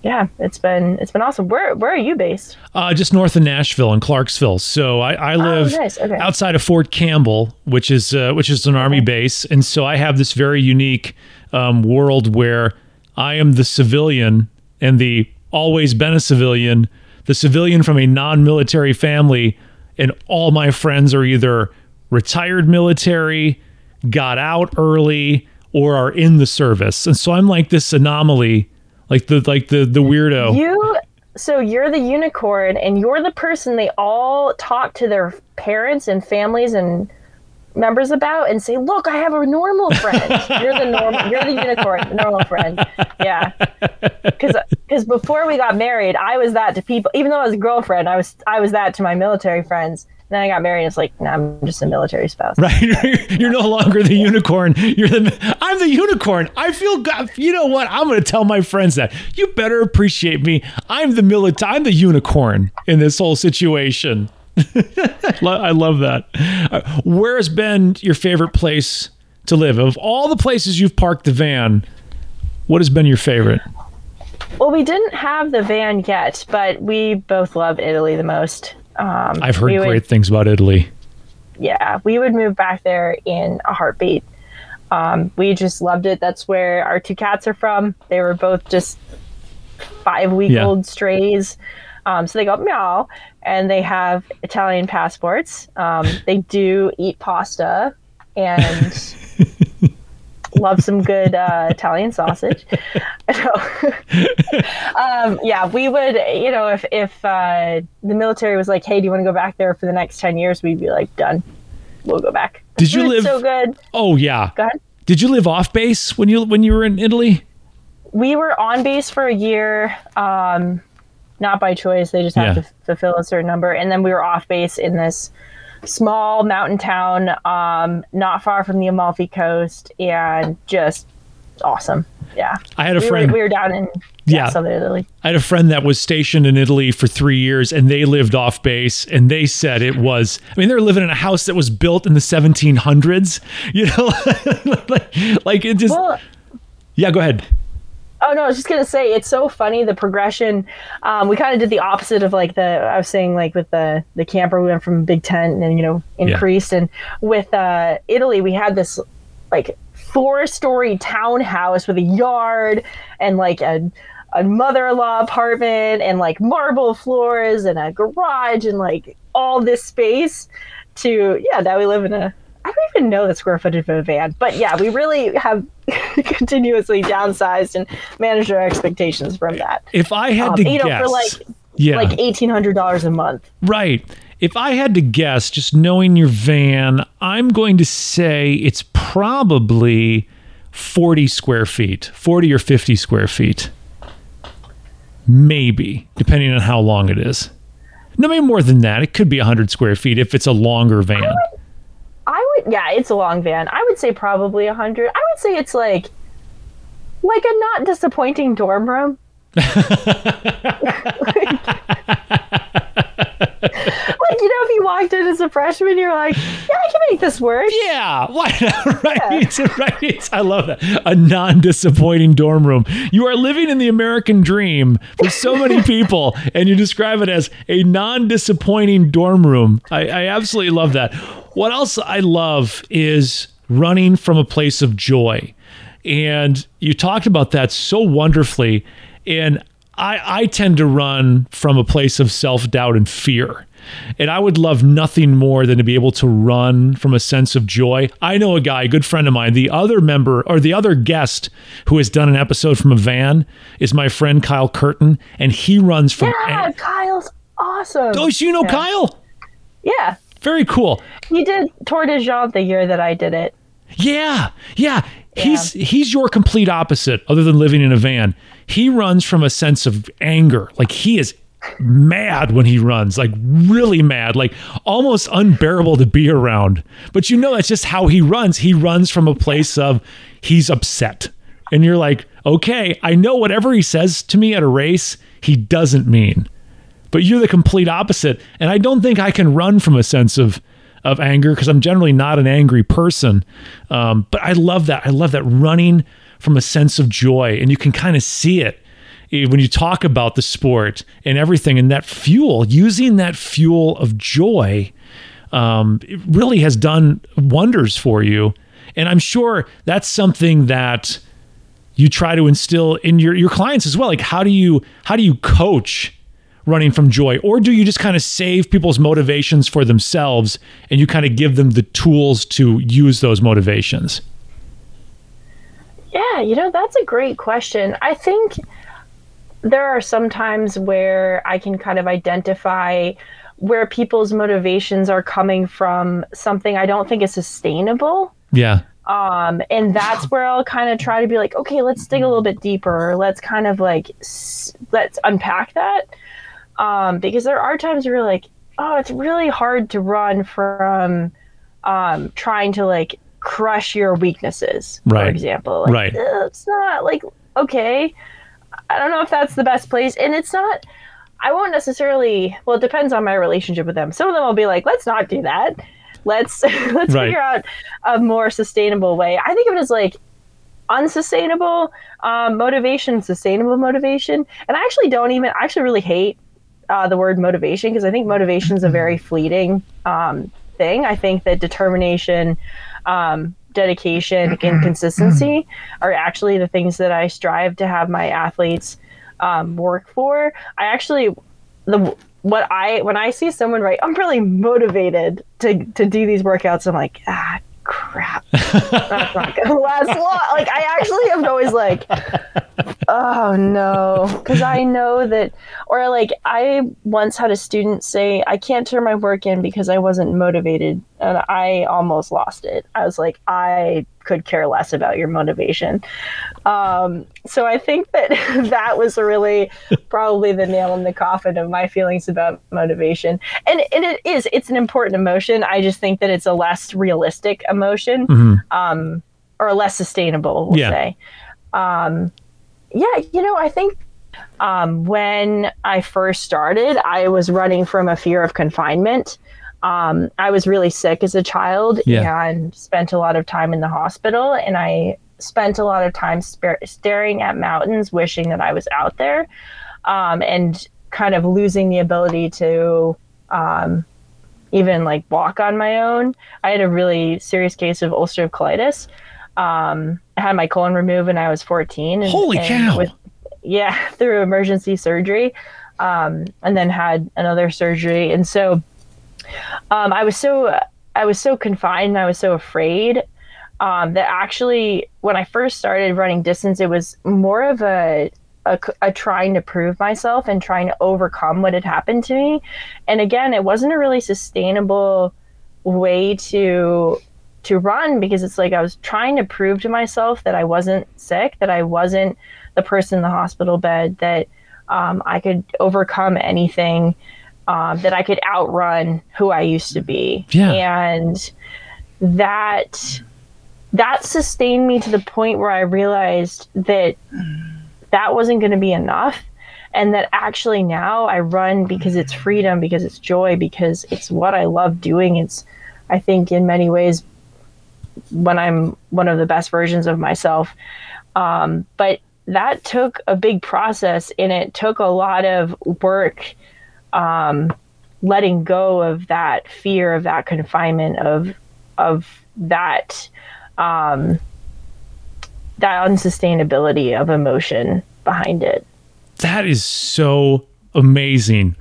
yeah, it's been it's been awesome. Where where are you based? Uh, just north of Nashville in Clarksville. So I, I live Oh, nice. Okay. outside of Fort Campbell, which is uh, which is an army base, and so I have this very unique um, world where I am the civilian and the always been a civilian, the civilian from a non-military family, and all my friends are either retired military, got out early, or are in the service, and so I'm like this anomaly, like the like the the weirdo. You so you're the unicorn and you're the person they all talk to their parents and families and members about and say, "Look, I have a normal friend." you're the normal you're the unicorn, the normal friend. Yeah. Cuz cuz before we got married, I was that to people even though I was a girlfriend, I was I was that to my military friends. Then I got married and it's like, nah, I'm just a military spouse. Right, you're no longer the unicorn. You're the. I'm the unicorn. I feel. God, you know what? I'm going to tell my friends that you better appreciate me. I'm the military. I'm the unicorn in this whole situation. I love that. Uh, Where has been your favorite place to live? Of all the places you've parked the van, what has been your favorite? Well, we didn't have the van yet, but we both love Italy the most. Um, I've heard we would- great things about Italy. yeah, we would move back there in a heartbeat. Um, we just loved it. That's where our two cats are from. They were both just five week Yeah. old strays. Um, so they go meow and they have Italian passports. Um, they do eat pasta and love some good uh, Italian sausage. So, um, yeah, we would, you know, if, if uh, the military was like, hey, do you want to go back there for the next 10 years? We'd be like, done. We'll go back. Did you live- so good? Oh yeah. Go ahead. Did you live off base when you when you were in Italy? we were on base for a year, um, not by choice. They just have Yeah. to fulfill a certain number, and then we were off base in this small mountain town, um, not far from the Amalfi Coast, and just awesome. Yeah, I had a we friend. Were, we were down in Yeah. yeah, Southern Italy. I had a friend that was stationed in Italy for three years and they lived off base and they said it was, I mean, they were living in a house that was built in the 1700s, you know, like, like it just, Well, yeah, go ahead. Oh no, I was just gonna say it's so funny the progression. Um, we kind of did the opposite of like the I was saying like with the the camper we went from big tent and you know increased and with uh, Italy we had this like four story townhouse with a yard and like a a mother-in-law apartment and like marble floors and a garage and like all this space to yeah now we live in a I don't even know the square footage of a van, but yeah, we really have continuously downsized and managed our expectations from that. If I had Um, to you know, guess, for like yeah, like eighteen hundred dollars a month. right. If I had to guess, just knowing your van, I'm going to say it's probably 40 square feet, 40 or 50 square feet. Maybe, depending on how long it is. No, maybe more than that. It could be 100 square feet if it's a longer van. Yeah, it's a long van. I would say probably a hundred. I would say it's like, like a not disappointing dorm room. like you know, if you walked in as a freshman, you're like, yeah, I can make this work. Yeah, why not? Right, right. I love that. A non-disappointing dorm room. You are living in the American dream for so many people, and you describe it as a non-disappointing dorm room. I, I absolutely love that. What else I love is running from a place of joy, and you talked about that so wonderfully. And I, I tend to run from a place of self doubt and fear. And I would love nothing more than to be able to run from a sense of joy. I know a guy, a good friend of mine, the other member or the other guest who has done an episode from a van is my friend Kyle Curtin, and he runs from. Yeah, Kyle's awesome. oh, you know Yeah. Kyle? Yeah, Very cool. he did Tor des Géants the year that I did it. Yeah, yeah. He's he's your complete opposite, other than living in a van. He runs from a sense of anger. Like he is mad when he runs, like really mad, like almost unbearable to be around. But you know that's just how he runs. He runs from a place of he's upset. And you're like, okay, I know whatever he says to me at a race, he doesn't mean. But you're the complete opposite. And I don't think I can run from a sense of of anger because I'm generally not an angry person. Um, but I love that. I love that running from a sense of joy, and you can kind of see it when you talk about the sport and everything. And that fuel, using that fuel of joy, um, it really has done wonders for you. And I'm sure that's something that you try to instill in your your clients as well. Like how do you how do you coach running from joy or do you just kind of save people's motivations for themselves and you kind of give them the tools to use those motivations? Yeah, you know, that's a great question. I think there are some times where I can kind of identify where people's motivations are coming from something I don't think is sustainable. Yeah. Um, and that's where I'll kind of try to be like, okay, let's dig a little bit deeper. Let's kind of like, s- let's unpack that. Um, because there are times where you're like, oh, it's really hard to run from um, trying to like crush your weaknesses, Right. for example. Like, Right. It's not like, okay, I don't know if that's the best place. And it's not, I won't necessarily, well, it depends on my relationship with them. Some of them will be like, let's not do that. Let's let's Right. figure out a more sustainable way. I think of it as like unsustainable um, motivation, sustainable motivation. And I actually don't even, I actually really hate uh, the word motivation because I think motivation is a very fleeting um, thing. I think that determination, um, dedication, and consistency are actually the things that I strive to have my athletes um, work for. I actually, the what I when I see someone write, I'm really motivated to to do these workouts. I'm like, ah, crap, that's not gonna last long. Like I actually am always like, oh no, because I know that, or like I once had a student say, I can't turn my work in because I wasn't motivated and I almost lost it. I was like, I could care less about your motivation. Um, so I think that that was really probably the nail in the coffin of my feelings about motivation. And, and it is, it's an important emotion. I just think that it's a less realistic emotion Mhm. um, or less sustainable, we'll Yeah. say. Um, yeah, you know, I think um, when I first started, I was running from a fear of confinement. Um, I was really sick as a child Yeah. and spent a lot of time in the hospital, and I spent a lot of time staring at mountains, wishing that I was out there, um, and kind of losing the ability to um, even like walk on my own. I had a really serious case of ulcerative colitis. Um, I had my colon removed when I was 14. And, Holy and cow. with- yeah, through emergency surgery, um, and then had another surgery. And so um, I was so I was so confined and I was so afraid um, that actually when I first started running distance, it was more of a, a a trying to prove myself and trying to overcome what had happened to me. And again, it wasn't a really sustainable way to to run because it's like I was trying to prove to myself that I wasn't sick, that I wasn't the person in the hospital bed, that um, I could overcome anything, um, that I could outrun who I used to be. Yeah. And that that sustained me to the point where I realized that that wasn't going to be enough. And that actually now I run because it's freedom, because it's joy, because it's what I love doing. It's, I think, in many ways, when I'm one of the best versions of myself. Um, but that took a big process and it took a lot of work um, letting go of that fear of that confinement of of that um, that unsustainability of emotion behind it. That is so amazing.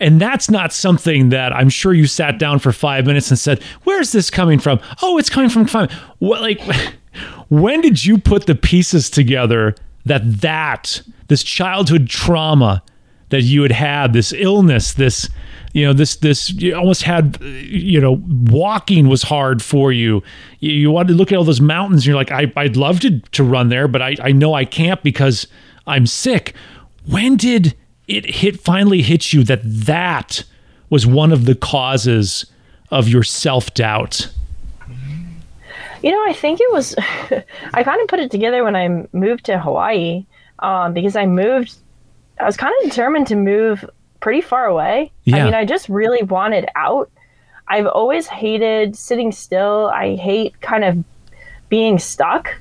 And that's not something that I'm sure you sat down for five minutes and said, Where's this coming from? Oh, it's coming from fun. What like when did you put the pieces together that that this childhood trauma that you had had, this illness, this you know, this this you almost had you know, walking was hard for you. You, you wanted to look at all those mountains, and you're like, I, I'd love to to run there, but I, I know I can't because I'm sick. When did it hit finally hit you that that was one of the causes of your self doubt? You know, I think it was, I kind of put it together when I moved to Hawaii um, because I moved, I was kind of determined to move pretty far away. Yeah. I mean, I just really wanted out. I've always hated sitting still. I hate kind of being stuck.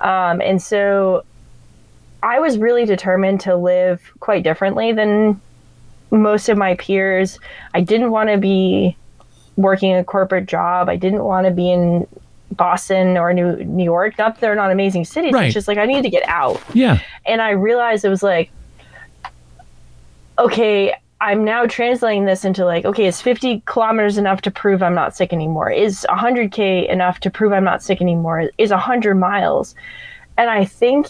Um, and so I was really determined to live quite differently than most of my peers. I didn't want to be working a corporate job. I didn't want to be in Boston or New New York. Not that they're not amazing cities. Right. It's just like I needed to get out. Yeah. And I realized it was like, okay, I'm now translating this into like, okay, is 50 kilometers enough to prove I'm not sick anymore? Is 100k enough to prove I'm not sick anymore? Is 100 miles? And I think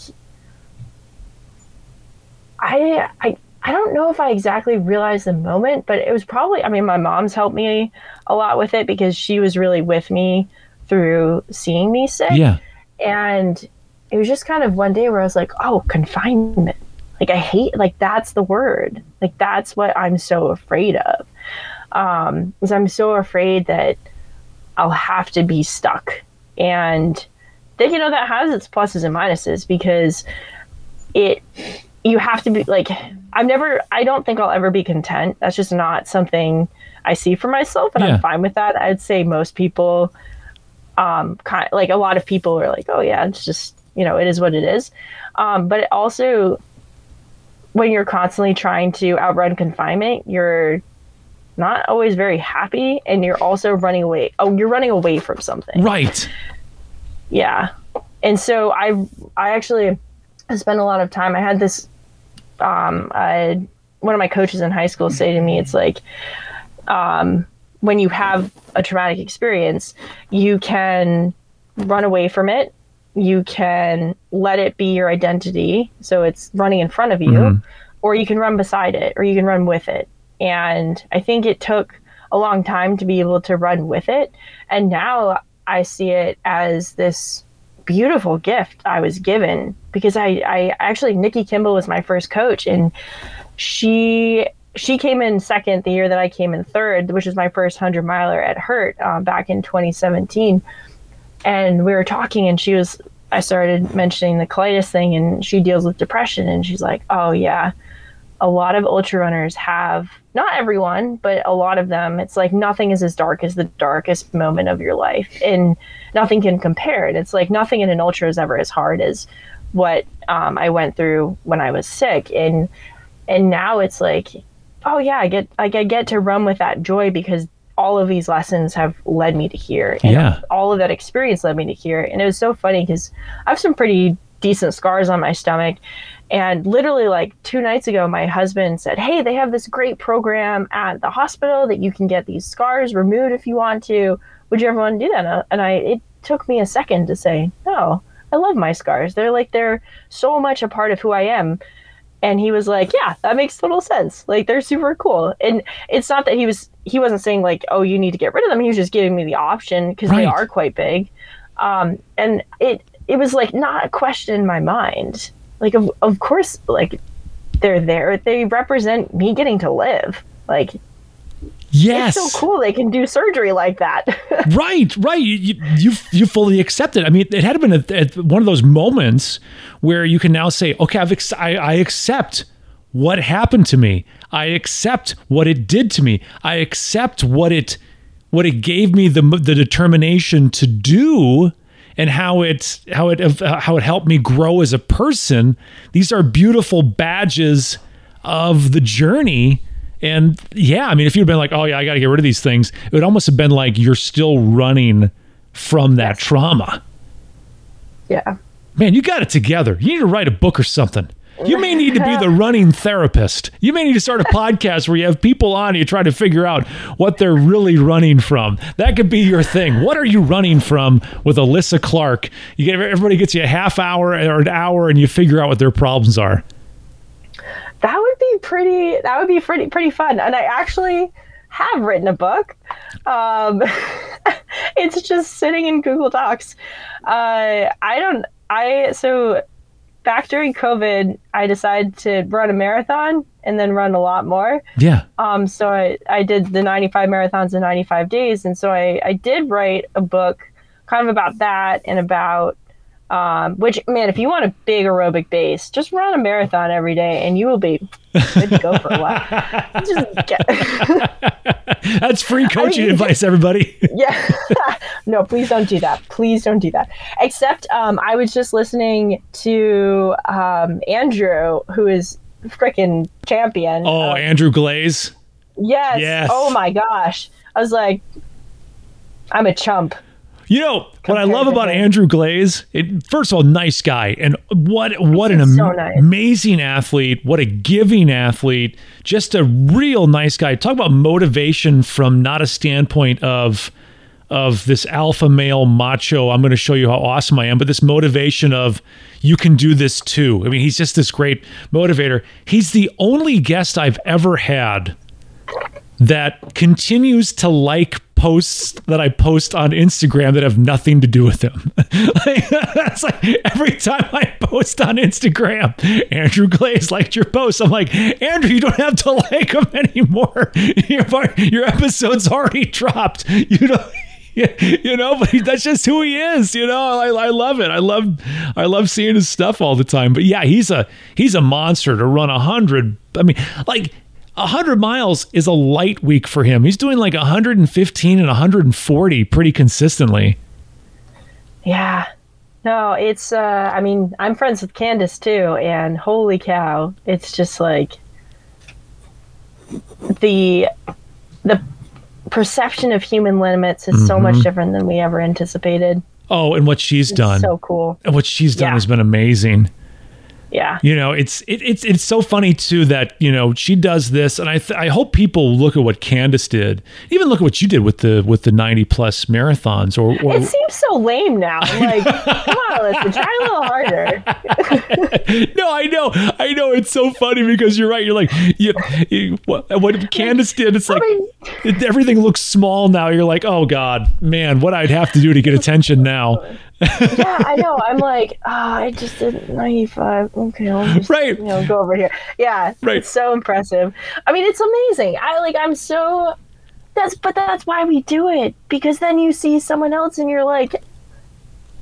I I I don't know if I exactly realized the moment, but it was probably I mean my mom's helped me a lot with it because she was really with me through seeing me sick. Yeah. And it was just kind of one day where I was like, oh, confinement. Like I hate like that's the word. Like that's what I'm so afraid of. Um, is I'm so afraid that I'll have to be stuck. And then you know that has its pluses and minuses because it you have to be like I've never I don't think I'll ever be content. That's just not something I see for myself and Yeah. I'm fine with that. I'd say most people um kind like a lot of people are like, "Oh yeah, it's just, you know, it is what it is." Um but it also when you're constantly trying to outrun confinement, you're not always very happy and you're also running away. Oh, you're running away from something. Right. Yeah. And so I I actually spent a lot of time. I had this um I one of my coaches in high school say to me, it's like um when you have a traumatic experience, you can run away from it. You can let it be your identity. So it's running in front of you, Mhm. or you can run beside it, or you can run with it. And I think it took a long time to be able to run with it. And now I see it as this beautiful gift I was given because I, I actually Nikki Kimball was my first coach and she she came in second the year that I came in third, which was my first hundred miler at Hurt uh, back in 2017. And we were talking, and she was I started mentioning the colitis thing, and she deals with depression, and she's like, "Oh yeah, a lot of ultra runners have not everyone, but a lot of them. It's like nothing is as dark as the darkest moment of your life, and nothing can compare it. It's like nothing in an ultra is ever as hard as what um, I went through when I was sick, and and now it's like, oh yeah, I get like I get to run with that joy because all of these lessons have led me to here. And Yeah. all of that experience led me to here. And it was so funny because I have some pretty decent scars on my stomach. And literally, like two nights ago, my husband said, Hey, they have this great program at the hospital that you can get these scars removed if you want to. Would you ever want to do that? And I- And I, it took me a second to say, No, I love my scars. They're like, they're so much a part of who I am and he was like yeah that makes total sense. Like they're super cool. And it's not that he was he wasn't saying like oh you need to get rid of them. He was just giving me the option because they are quite big. Um and it it was like not a question in my mind. Like of, of course like they're there. They represent me getting to live. Like Yes. it's so cool they can do surgery like that right, right. You, you you fully accept it. I mean, it had been a, a- one of those moments where you can now say, "Okay, I've ex- I, I accept what happened to me. I accept what it did to me. I accept what it what it gave me the the determination to do." And how it how it how it helped me grow as a person. These are beautiful badges of the journey. And yeah, I mean, if you'd been like, oh, yeah, I got to get rid of these things, it would almost have been like you're still running from that trauma. yeah Man, you got it together. You need to write a book or something. You may need to be the running therapist. You may need to start a podcast where you have people on and you try to figure out what they're really running from. That could be your thing. What are you running from with Alyssa Clark? You get everybody gets you a half hour or an hour and you figure out what their problems are. That would be pretty that would be pretty pretty fun. And i actually have written a book. Um it's just sitting in google docs. Uh i don't i so back during covid i decided to run a marathon and then run a lot more. Yeah. um so i i did the 95 marathons in 95 days. And so i i did write a book kind of about that and about um, which man, if you want a big aerobic base, just run a marathon every day, and you will be good to go for a while. just get, That's free coaching mean- advice, everybody. yeah, no, please don't do that. Please don't do that. Except, um, I was just listening to um, Andrew, who is freaking champion. Oh, Andrew Glaze. yes. yes. Oh my gosh, I was like, I'm a chump. You know what I love about. Andrew Glaze? It, first of all, nice guy, and what what an so am- nice. amazing athlete! What a giving athlete! Just a real nice guy. Talk about motivation from not a standpoint of of this alpha male macho. I'm going to show you how awesome I am, but this motivation of you can do this too. I mean, he's just this great motivator. He's the only guest I've ever had that continues to like posts that I post on Instagram that have nothing to do with him. like, that's like every time I post on Instagram, Andrew Glaze liked your post. I'm like, Andrew, you don't have to like them anymore. Your, your episode's already dropped. You know. You know, but that's just who he is. You know, I, I love it. I love, I love seeing his stuff all the time. But yeah, he's a he's a monster to run a hundred. I mean, like 100 miles is a light week for him. He's doing like 115 and 140 pretty consistently. Yeah. No, it's uh I mean, I'm friends with Candace too, and holy cow, it's just like the the perception of human limits is so much different than we ever anticipated. Oh, and what she's It's done. so cool. and what she's done Yeah. has been amazing. Yeah. You know, it's it, it's it's so funny too that you know she does this, and I th- I hope people look at what Candace did, even look at what you did with the with the ninety plus marathons. Or, or it seems so lame now. I'm like, come on, listen, try a little harder. no, I know, I know. It's so funny because you're right. You're like, you, you, what, what Candace did. It's like it, everything looks small now. You're like, oh god, man, what I'd have to do to get attention now. Yeah, I know. I'm like, oh, I just did 95. Okay, I'll just Right. you know go over here. Yeah, Right. It's so impressive. I mean, it's amazing. I like. I'm so. That's but that's why we do it because then you see someone else and you're like,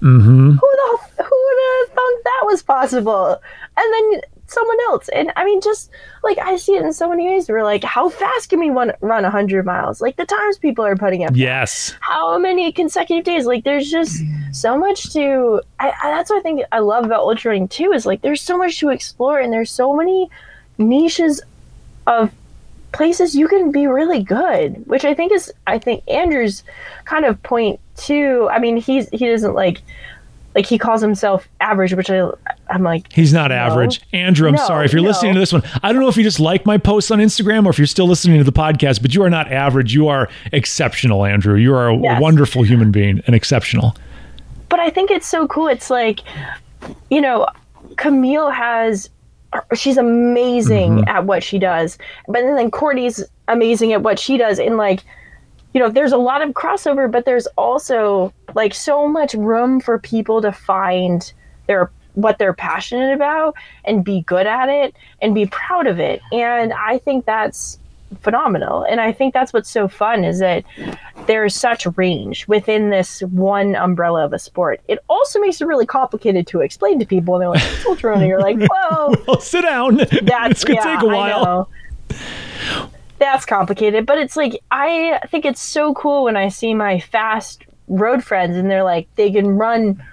Mm-hmm. who the who have thought that was possible? And then someone else. And I mean, just like I see it in so many ways. We're like, how fast can we run run 100 miles? Like the times people are putting up. Yes. how many consecutive days like there's just so much to I, I that's what i think i love about ultra running too is like there's so much to explore and there's so many niches of places you can be really good which i think is i think andrew's kind of point too i mean he's he doesn't like like he calls himself average which i i'm like He's not average. Andrew, I'm No, sorry. If you're no. listening to this one, I don't know if you just like my posts on Instagram or if you're still listening to the podcast, but you are not average. You are exceptional, Andrew. You are a Yes. wonderful human being and exceptional. but I think it's so cool. It's like, you know, Camille has, she's amazing mm-hmm. at what she does, but then, then Courtney's amazing at what she does. And like, you know, there's a lot of crossover, but there's also like so much room for people to find their what they're passionate about and be good at it and be proud of it. And I think that's phenomenal. And I think that's what's so fun is that there's such range within this one umbrella of a sport. It also makes it really complicated to explain to people. And they're like, it's ultra running. You're like, whoa, Well, sit down. that's it's going to yeah, take a I while. That's complicated, but it's like I think it's so cool when I see my fast road friends and they're like they can run,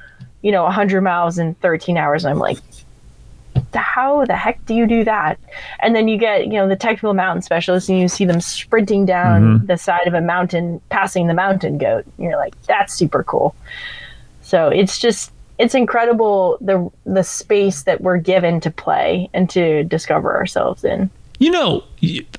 you know, 100 miles in 13 hours. And I'm like, how the heck do you do that? And then you get, you know, the technical mountain specialists and you see them sprinting down mm-hmm. the side of a mountain, passing the mountain goat. And you're like, that's super cool. So it's just it's incredible the the space that we're given to play and to discover ourselves in. You know,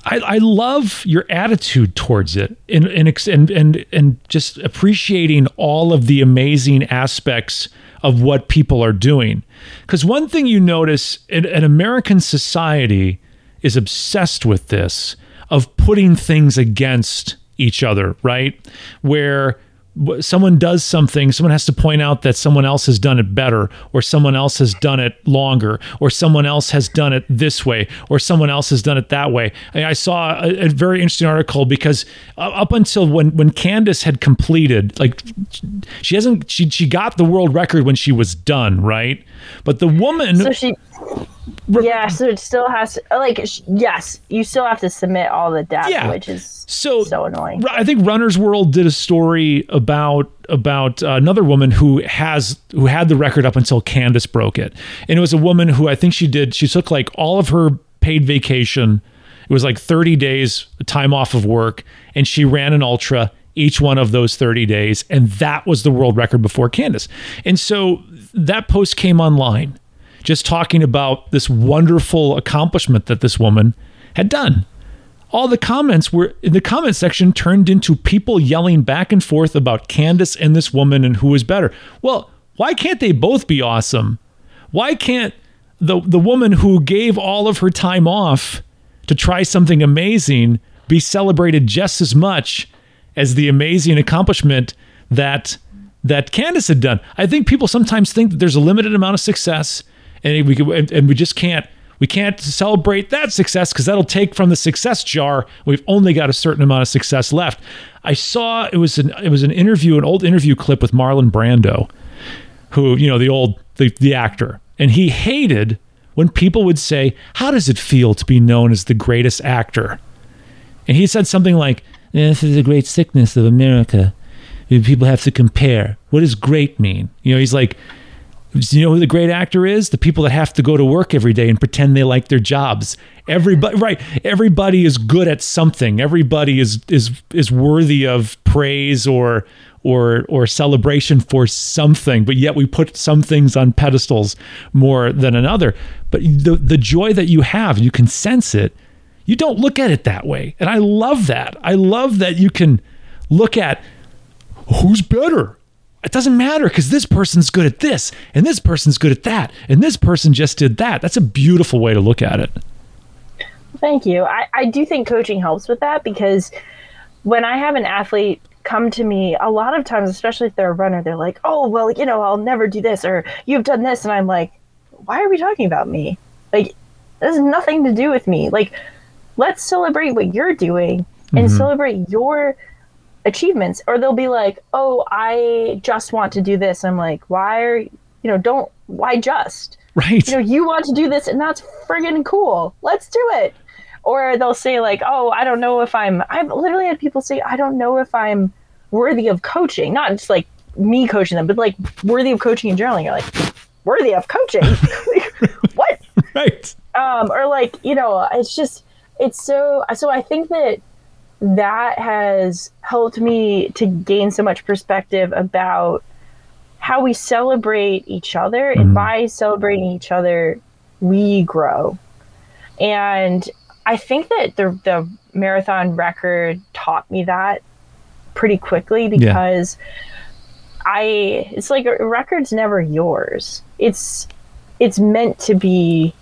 I, I love your attitude towards it and, and, and, and, and just appreciating all of the amazing aspects of what people are doing. Because one thing you notice in an American society is obsessed with this of putting things against each other, right? Where someone does something, someone has to point out that someone else has done it better, or someone else has done it longer, or someone else has done it this way, or someone else has done it that way. I, saw a, a very interesting article because uh, up until when when Candace had completed, like she hasn't, she she got the world record when she was done, right? But the woman, So she Yeah, so it still has to like sh- yes, you still have to submit all the data, Yeah. which is so so annoying. I think Runner's World did a story about about uh, another woman who has who had the record up until Candace broke it, and it was a woman who I think she did. She took like all of her paid vacation. It was like 30 days time off of work, and she ran an ultra each one of those 30 days, and that was the world record before Candace. And so that post came online, just talking about this wonderful accomplishment that this woman had done all the comments were in the comment section turned into people yelling back and forth about Candace and this woman and who is better. Well, why can't they both be awesome? Why can't the the woman who gave all of her time off to try something amazing be celebrated just as much as the amazing accomplishment that that Candace had done? I think people sometimes think that there's a limited amount of success and we and, and we just can't we can't celebrate that success because that'll take from the success jar. We've only got a certain amount of success left. I saw it was an it was an interview, an old interview clip with Marlon Brando, who you know the old the, the actor, and he hated when people would say, "How does it feel to be known as the greatest actor?" And he said something like, "This is a great sickness of America. People have to compare. What does great mean?" You know, he's like You know who the great actor is? The people that have to go to work every day and pretend they like their jobs. Everybody, right? Everybody is good at something. Everybody is is is worthy of praise or or or celebration for something. But yet we put some things on pedestals more than another. But the the joy that you have, you can sense it. You don't look at it that way, and I love that. I love that you can look at who's better? It doesn't matter because this person's good at this and this person's good at that and this person just did that. That's a beautiful way to look at it. Thank you. I, I do think coaching helps with that because when i have an athlete come to me a lot of times especially if they're a runner they're like oh well you know i'll never do this or you've done this and i'm like why are we talking about me? Like this has nothing to do with me. Like let's celebrate what you're doing and mm-hmm. celebrate your achievements or they'll be like oh i just want to do this. I'm like why are you know don't why just? Right. You know you want to do this and that's friggin' cool. Let's do it. Or they'll say like oh i don't know if i'm i've literally had people say i don't know if i'm worthy of coaching. Not just like me coaching them but like worthy of coaching in general. And you're like worthy of coaching? What? Right. Um or like you know it's just it's so so i think that that has helped me to gain so much perspective about how we celebrate each other. Mm-hmm. And by celebrating each other, we grow. And I think that the, the marathon record taught me that pretty quickly because yeah. I it's like a record's never yours. It's it's meant to be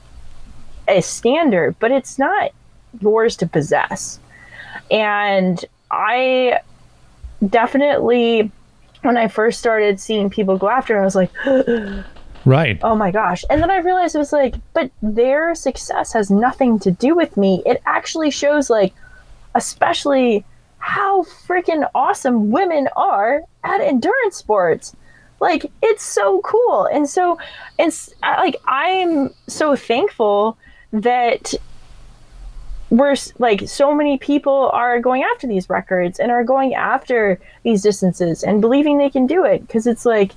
a standard, but it's not yours to possess. And I definitely, when I first started seeing people go after, I was like, right. Oh my gosh. And then I realized it was like, but their success has nothing to do with me. It actually shows, like, especially how freaking awesome women are at endurance sports. Like, it's so cool. And so, it's uh, like, I'm so thankful that we're like so many people are going after these records and are going after these distances and believing they can do it because it's like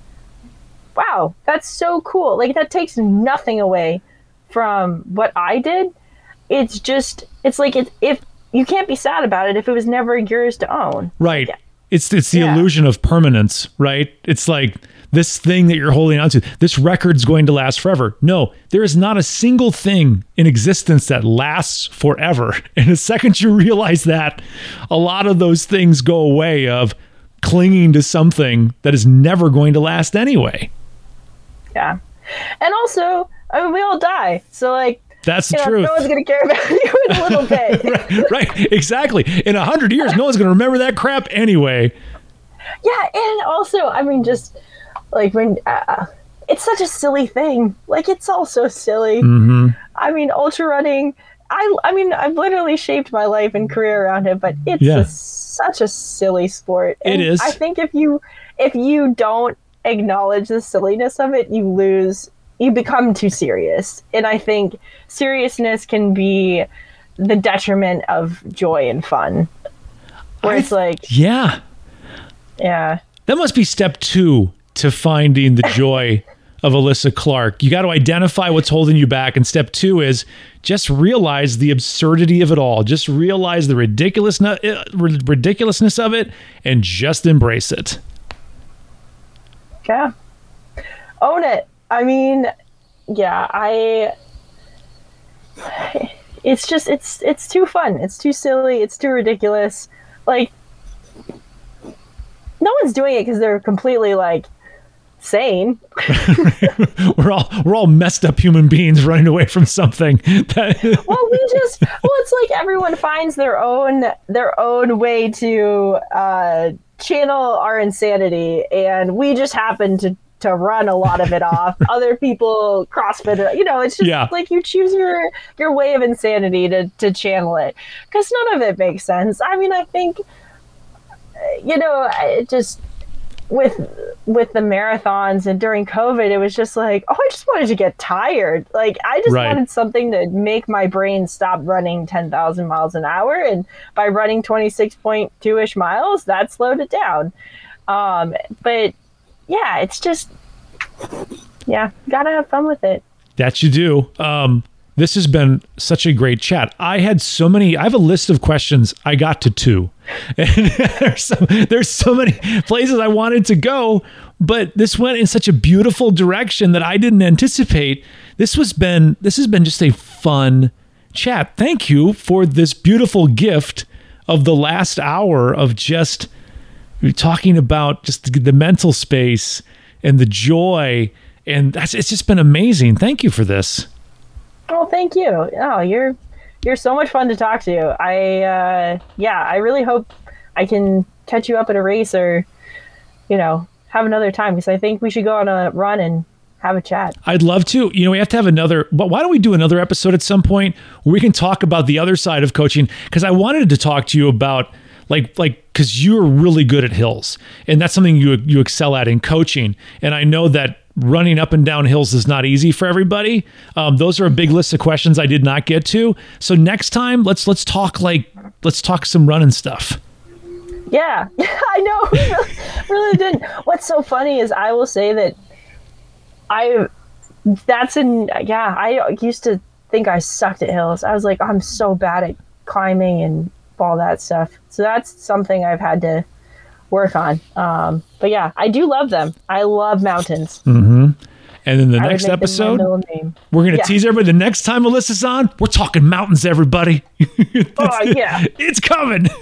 wow that's so cool. Like that takes nothing away from what i did. It's just it's like it, if you can't be sad about it if it was never yours to own. Right. It's it's the yeah. illusion of permanence right? It's like this thing that you're holding on to, this record's going to last forever. No, there is not a single thing in existence that lasts forever. And the second you realize that, a lot of those things go away of clinging to something that is never going to last anyway. Yeah. And also, I mean, we all die. So, like, that's the you know, truth. No one's going to care about you in a little bit. right, right, exactly. In a hundred years, no one's going to remember that crap anyway. Yeah, and also, I mean, just like when uh, it's such a silly thing. Like it's all so silly. Mm-hmm. I mean, ultra running. I I mean, I've literally shaped my life and career around it, but it's yeah. a, such a silly sport. And it is. I think if you if you don't acknowledge the silliness of it, you lose. You become too serious, and I think seriousness can be the detriment of joy and fun. Where I, it's like, yeah, yeah, that must be step two to finding the joy of Alyssa Clark. You got to identify what's holding you back. And step two is just realize the absurdity of it all. Just realize the ridiculousness, uh, ridiculousness of it and just embrace it. Yeah. Own it. I mean, yeah, I it's just it's it's too fun. It's too silly. It's too ridiculous. Like no one's doing it because they're completely like sane. we're all we're all messed up human beings running away from something. That... well, we just well, it's like everyone finds their own their own way to uh, channel our insanity, and we just happen to to run a lot of it off. Other people CrossFit, you know, it's just yeah. like you choose your your way of insanity to to channel it because none of it makes sense. I mean, I think you know, it just with with the marathons and during COVID, it was just like, oh, I just wanted to get tired. Like I just right. wanted something to make my brain stop running ten thousand miles an hour, and by running twenty six point two ish miles, that slowed it down. Um, but yeah, it's just yeah, gotta have fun with it. That you do. Um, this has been such a great chat. I had so many. I have a list of questions. I got to two, and there's so, there's so many places I wanted to go, but this went in such a beautiful direction that I didn't anticipate. This was been this has been just a fun chat. Thank you for this beautiful gift of the last hour of just talking about just the, the mental space and the joy, and that's it's just been amazing. Thank you for this. Oh, thank you. Oh, you're you're so much fun to talk to. I uh, yeah, I really hope I can catch you up at a race or you know have another time because I think we should go on a run and have a chat. I'd love to. You know, we have to have another, but why don't we do another episode at some point where we can talk about the other side of coaching? Because I wanted to talk to you about like like because you're really good at hills and that's something you you excel at in coaching and i know that running up and down hills is not easy for everybody. Um, those are a big list of questions i did not get to. So next time let's let's talk like let's talk some running stuff. Yeah. I know. Really didn't. What's so funny is i will say that i that's in yeah i used to think i sucked at hills. I was like i'm so bad at climbing and all that stuff. So that's something I've had to work on. Um, but yeah, I do love them. I love mountains. Mm-hmm. And then the I next episode, we're going to yeah. tease everybody. The next time Alyssa's on, we're talking mountains, everybody. oh, yeah. It's coming.